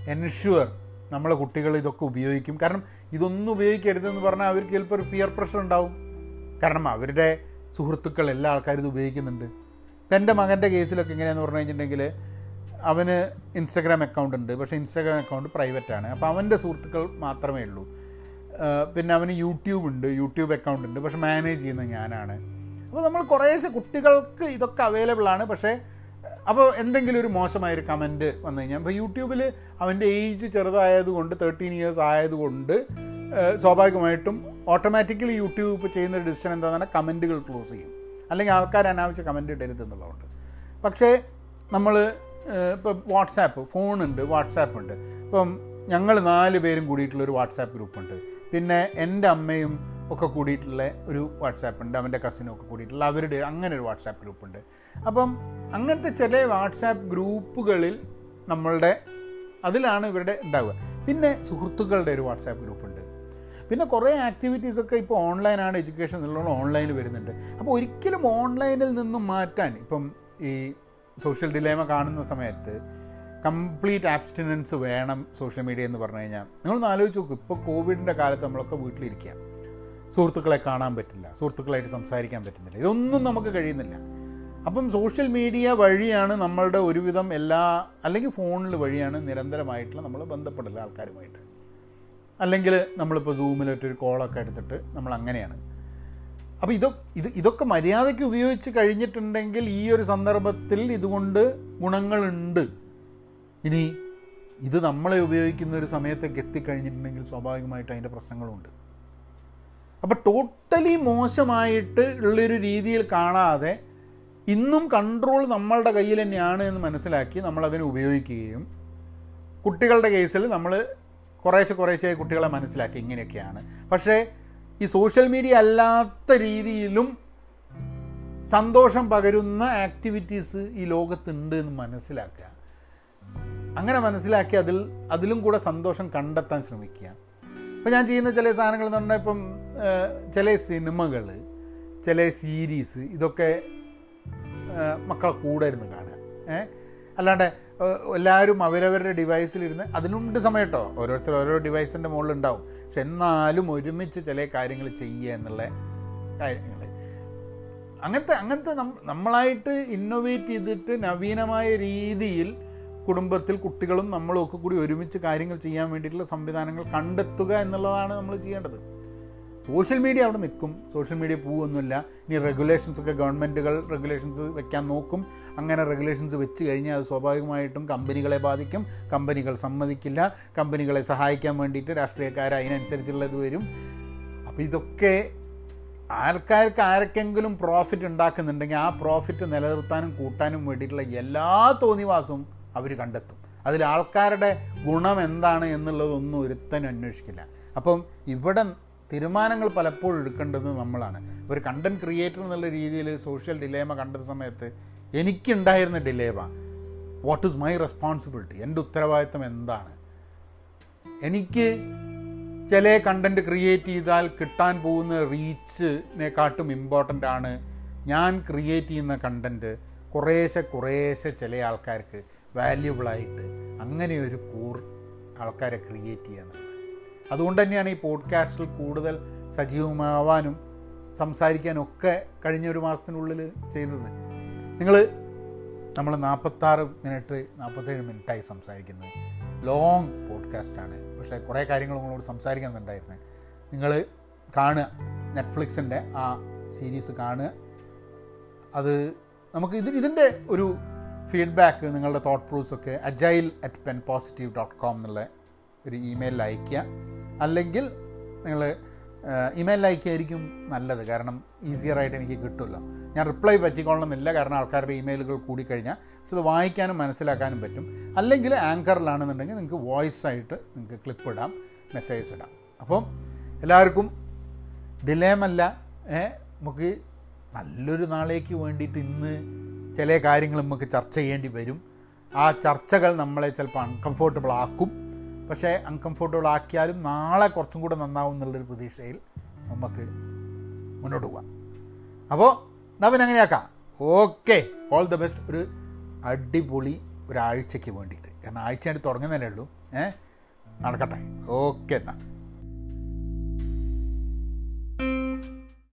Speaker 1: ensure നമ്മളെ കുട്ടികൾ ഇതൊക്കെ ഉപയോഗിക്കും? കാരണം ഇതൊന്നും ഉപയോഗിക്കരുതെന്ന് പറഞ്ഞാൽ അവർക്ക് ചിലപ്പോൾ ഒരു പിയർ പ്രഷർ ഉണ്ടാവും. കാരണം അവരുടെ സുഹൃത്തുക്കൾ എല്ലാ ആൾക്കാരും ഇത് ഉപയോഗിക്കുന്നുണ്ട്. എന്റെ മകന്റെ കേസിലൊക്കെ എങ്ങനെയാണെന്ന് പറഞ്ഞു കഴിഞ്ഞിട്ടുണ്ടെങ്കിൽ അവന് ഇൻസ്റ്റഗ്രാം അക്കൗണ്ട് ഉണ്ട്. പക്ഷേ ഇൻസ്റ്റാഗ്രാം അക്കൗണ്ട് പ്രൈവറ്റ് ആണ്. അപ്പോൾ അവന്റെ സുഹൃത്തുക്കൾ മാത്രമേ ഉള്ളൂ. പിന്നെ അവന് യൂട്യൂബ് ഉണ്ട്. യൂട്യൂബ് അക്കൗണ്ട് ഉണ്ട്. പക്ഷേ മാനേജ് ചെയ്യുന്നത് ഞാനാണ്. അപ്പോൾ നമ്മൾ കുറേശ്ശെ കുട്ടികൾക്ക് ഇതൊക്കെ അവൈലബിൾ ആണ്. പക്ഷേ അപ്പോൾ എന്തെങ്കിലും ഒരു മോശമായൊരു കമന്റ് വന്നു കഴിഞ്ഞാൽ അപ്പോൾ യൂട്യൂബിൽ അവന്റെ ഏജ് ചെറുതായതുകൊണ്ട് തേർട്ടീൻ ഇയേഴ്സ് ആയതുകൊണ്ട് സ്വാഭാവികമായിട്ടും ഓട്ടോമാറ്റിക്കലി യൂട്യൂബ് ഇപ്പോൾ ചെയ്യുന്ന ഒരു ഡിസിഷൻ എന്താണെന്ന് പറഞ്ഞാൽ കമന്റുകൾ ക്ലോസ് ചെയ്യും. അല്ലെങ്കിൽ ആൾക്കാർ അനാവശ്യ കമന്റ് ഇടരുത് എന്നുള്ളതുകൊണ്ട്. പക്ഷേ നമ്മൾ ഇപ്പോൾ വാട്സാപ്പ് ഫോണുണ്ട് വാട്സാപ്പ് ഉണ്ട് ഇപ്പം ഞങ്ങൾ നാല് പേരും കൂടിയിട്ടുള്ളൊരു വാട്സാപ്പ് ഗ്രൂപ്പുണ്ട് പിന്നെ എന്റെ അമ്മയും ഒക്കെ കൂടിയിട്ടുള്ള ഒരു വാട്സാപ്പ് ഉണ്ട് അവന്റെ കസിനും ഒക്കെ കൂടിയിട്ടുള്ള അവരുടെ അങ്ങനെ ഒരു വാട്സാപ്പ് ഗ്രൂപ്പുണ്ട് അപ്പം അങ്ങനത്തെ ചില വാട്സാപ്പ് ഗ്രൂപ്പുകളിൽ നമ്മളുടെ അതിലാണ് ഇവരുടെ ഉണ്ടാവുക. പിന്നെ സുഹൃത്തുക്കളുടെ ഒരു വാട്സാപ്പ് ഗ്രൂപ്പുണ്ട് പിന്നെ കുറേ ആക്ടിവിറ്റീസൊക്കെ ഇപ്പോൾ ഓൺലൈനാണ് എഡ്യൂക്കേഷൻ എന്നുള്ളത് ഓൺലൈനിൽ വരുന്നുണ്ട്. അപ്പോൾ ഒരിക്കലും ഓൺലൈനിൽ നിന്നും മാറ്റാൻ ഇപ്പം ഈ സോഷ്യൽ ഡിലേമ കാണുന്ന സമയത്ത് കംപ്ലീറ്റ് ആബ്സ്റ്റിനൻസ് വേണം സോഷ്യൽ മീഡിയ എന്ന് പറഞ്ഞു കഴിഞ്ഞാൽ. നിങ്ങളൊന്ന് ആലോചിച്ച് നോക്കും ഇപ്പോൾ കോവിഡിന്റെ കാലത്ത് നമ്മളൊക്കെ വീട്ടിലിരിക്കുക. സുഹൃത്തുക്കളെ കാണാൻ പറ്റില്ല സുഹൃത്തുക്കളായിട്ട് സംസാരിക്കാൻ പറ്റുന്നില്ല. ഇതൊന്നും നമുക്ക് കഴിയുന്നില്ല. അപ്പം സോഷ്യൽ മീഡിയ വഴിയാണ് നമ്മളുടെ ഒരുവിധം എല്ലാ അല്ലെങ്കിൽ ഫോണിൽ വഴിയാണ് നിരന്തരമായിട്ടുള്ള നമ്മൾ ബന്ധപ്പെടില്ല ആൾക്കാരുമായിട്ട്. അല്ലെങ്കിൽ നമ്മളിപ്പോൾ സൂമിലൊറ്റൊരു കോളൊക്കെ എടുത്തിട്ട് നമ്മൾ അങ്ങനെയാണ്. അപ്പോൾ ഇതൊ ഇത് ഇതൊക്കെ മര്യാദയ്ക്ക് ഉപയോഗിച്ച് കഴിഞ്ഞിട്ടുണ്ടെങ്കിൽ ഈ ഒരു സന്ദർഭത്തിൽ ഇതുകൊണ്ട് ഗുണങ്ങളുണ്ട്. ഇനി ഇത് നമ്മളെ ഉപയോഗിക്കുന്ന ഒരു സമയത്തേക്ക് എത്തിക്കഴിഞ്ഞിട്ടുണ്ടെങ്കിൽ സ്വാഭാവികമായിട്ട് അതിന്റെ പ്രശ്നങ്ങളുണ്ട്. അപ്പോൾ ടോട്ടലി മോശമായിട്ട് ഉള്ളൊരു രീതിയിൽ കാണാതെ ഇന്നും കൺട്രോൾ നമ്മളുടെ കയ്യിൽ തന്നെയാണ് എന്ന് മനസ്സിലാക്കി നമ്മളതിനെ ഉപയോഗിക്കുകയും കുട്ടികളുടെ കേസിൽ നമ്മൾ കുറേശ്ശെ കുറേശ്ശെ കുട്ടികളെ മനസ്സിലാക്കി ഇങ്ങനെയൊക്കെയാണ്. പക്ഷേ ഈ സോഷ്യൽ മീഡിയ അല്ലാത്ത രീതിയിലും സന്തോഷം പകരുന്ന ആക്ടിവിറ്റീസ് ഈ ലോകത്തുണ്ട് എന്ന് മനസ്സിലാക്കുക. അങ്ങനെ മനസ്സിലാക്കി അതിൽ അതിലും കൂടെ സന്തോഷം കണ്ടെത്താൻ ശ്രമിക്കുക. ഇപ്പം ഞാൻ ചെയ്യുന്ന ചില സാധനങ്ങൾ എന്ന് പറഞ്ഞാൽ ഇപ്പം ചില സിനിമകൾ ചില സീരീസ് ഇതൊക്കെ ഏഹ്, മക്കളെ കൂടെ ഇരുന്ന് കാണുക. ഏ? അല്ലാണ്ട് എല്ലാവരും അവരവരുടെ ഡിവൈസിലിരുന്ന് അതിനുണ്ട് സമയം കേട്ടോ ഓരോരുത്തർ ഓരോ ഡിവൈസിന്റെ മുകളിൽ ഉണ്ടാവും പക്ഷെ എന്നാലും ഒരുമിച്ച് ചില കാര്യങ്ങൾ ചെയ്യുക എന്നുള്ള കാര്യങ്ങൾ. അങ്ങനത്തെ അങ്ങനത്തെ നമ്മളായിട്ട് ഇന്നോവേറ്റ് ചെയ്തിട്ട് നവീനമായ രീതിയിൽ കുടുംബത്തിൽ കുട്ടികളും നമ്മളും ഒക്കെ കൂടി ഒരുമിച്ച് കാര്യങ്ങൾ ചെയ്യാൻ വേണ്ടിയിട്ടുള്ള സംവിധാനങ്ങൾ കണ്ടെത്തുക എന്നുള്ളതാണ് നമ്മൾ ചെയ്യേണ്ടത്. സോഷ്യൽ മീഡിയ അവിടെ നിൽക്കും. സോഷ്യൽ മീഡിയ പോവുമൊന്നുമില്ല ഇനി റെഗുലേഷൻസ് ഒക്കെ ഗവൺമെന്റുകൾ റെഗുലേഷൻസ് വെക്കാൻ നോക്കും. അങ്ങനെ റെഗുലേഷൻസ് വെച്ച് കഴിഞ്ഞാൽ അത് സ്വാഭാവികമായിട്ടും കമ്പനികളെ ബാധിക്കും. കമ്പനികൾ സമ്മതിക്കില്ല. കമ്പനികളെ സഹായിക്കാൻ വേണ്ടിയിട്ട് രാഷ്ട്രീയക്കാർ അതിനനുസരിച്ചുള്ളത് വരും. അപ്പോൾ ഇതൊക്കെ ആൾക്കാർക്ക് ആർക്കെങ്കിലും പ്രോഫിറ്റ് ഉണ്ടാക്കുന്നുണ്ടെങ്കിൽ ആ പ്രോഫിറ്റ് നിലനിർത്താനും കൂട്ടാനും വേണ്ടിയിട്ടുള്ള എല്ലാ തോന്നിവാസവും അവർ കണ്ടെത്തും. അതിൽ ആൾക്കാരുടെ ഗുണം എന്താണ് എന്നുള്ളതൊന്നും ഒരുത്തനും അന്വേഷിക്കില്ല. അപ്പം ഇവിടെ തീരുമാനങ്ങൾ പലപ്പോഴും എടുക്കേണ്ടത് നമ്മളാണ്. ഒരു കണ്ടന്റ് ക്രിയേറ്റർ എന്നുള്ള രീതിയിൽ സോഷ്യൽ ഡിലേമ കണ്ട സമയത്ത് എനിക്കുണ്ടായിരുന്ന dilemma what is my responsibility എന്റെ ഉത്തരവാദിത്തം എന്താണ്? എനിക്ക് ചില കണ്ടന്റ് ക്രിയേറ്റ് ചെയ്താൽ കിട്ടാൻ പോകുന്ന റീച്ചിനെക്കാട്ടും ഇമ്പോർട്ടന്റ് ആണ്. ഞാൻ ക്രിയേറ്റ് ചെയ്യുന്ന കണ്ടന്റ് കുറേശ്ശെ കുറേശ്ശെ ചില ആൾക്കാർക്ക് വാല്യുബിളായിട്ട് അങ്ങനെ ഒരു കൂർ ആൾക്കാരെ ക്രിയേറ്റ് ചെയ്യുക എന്നുള്ളത്. അതുകൊണ്ട് തന്നെയാണ് ഈ പോഡ്കാസ്റ്റിൽ കൂടുതൽ സജീവമാവാനും സംസാരിക്കാനും ഒക്കെ കഴിഞ്ഞ ഒരു മാസത്തിനുള്ളിൽ ചെയ്തത് നിങ്ങൾ നമ്മൾ നാൽപ്പത്താറ് മിനിറ്റ് നാൽപ്പത്തേഴ് മിനിറ്റായി സംസാരിക്കുന്നത്. ലോങ് പോഡ്കാസ്റ്റാണ് പക്ഷേ കുറേ കാര്യങ്ങൾ നിങ്ങളോട് സംസാരിക്കുന്നുണ്ടായിരുന്നു നിങ്ങൾ കാണുക. നെറ്റ്ഫ്ലിക്സിന്റെ ആ സീരീസ് കാണുക. അത് നമുക്ക് ഇത് ഇതിന്റെ ഒരു ഫീഡ്ബാക്ക് നിങ്ങളുടെ തോട്ട് പ്രൂഫ്സ് ഒക്കെ agile at pen positive dot com എന്നുള്ള ഒരു ഇമെയിലിൽ അയയ്ക്കുക. അല്ലെങ്കിൽ നിങ്ങൾ ഇമെയിലിൽ അയക്കുകയായിരിക്കും നല്ലത്. കാരണം ഈസിയറായിട്ട് എനിക്ക് കിട്ടുമല്ലോ. ഞാൻ റിപ്ലൈ പറ്റിക്കൊള്ളണമെന്നില്ല. കാരണം ആൾക്കാരുടെ ഇമെയിലുകൾ കൂടിക്കഴിഞ്ഞാൽ പക്ഷെ അത് വായിക്കാനും മനസ്സിലാക്കാനും പറ്റും. അല്ലെങ്കിൽ ആങ്കറിലാണെന്നുണ്ടെങ്കിൽ നിങ്ങൾക്ക് വോയിസ് ആയിട്ട് നിങ്ങൾക്ക് ക്ലിപ്പ് ഇടാം മെസ്സേജ് ഇടാം. അപ്പം എല്ലാവർക്കും ഡിലേമല്ല. നമുക്ക് നല്ലൊരു നാളേക്ക് വേണ്ടിയിട്ട് ഇന്ന് ചില കാര്യങ്ങൾ നമുക്ക് ചർച്ച ചെയ്യേണ്ടി വരും. ആ ചർച്ചകൾ നമ്മളെ ചിലപ്പോൾ അൺകംഫോർട്ടബിൾ ആക്കും. പക്ഷേ അൺകംഫോർട്ടബിൾ ആക്കിയാലും നാളെ കുറച്ചും കൂടെ നന്നാവും എന്നുള്ളൊരു പ്രതീക്ഷയിൽ നമുക്ക് മുന്നോട്ട് പോവാം. അപ്പോൾ പിന്നെ അങ്ങനെയാക്കാം. ഓക്കെ. ഓൾ ദ ബെസ്റ്റ് ഒരു അടിപൊളി ഒരാഴ്ചയ്ക്ക് വേണ്ടിയിട്ട്. കാരണം ആഴ്ചയായിട്ട് തുടങ്ങുന്നതല്ലേ ഉള്ളൂ. ഏ? നടക്കട്ടെ. ഓക്കെ എന്നാൽ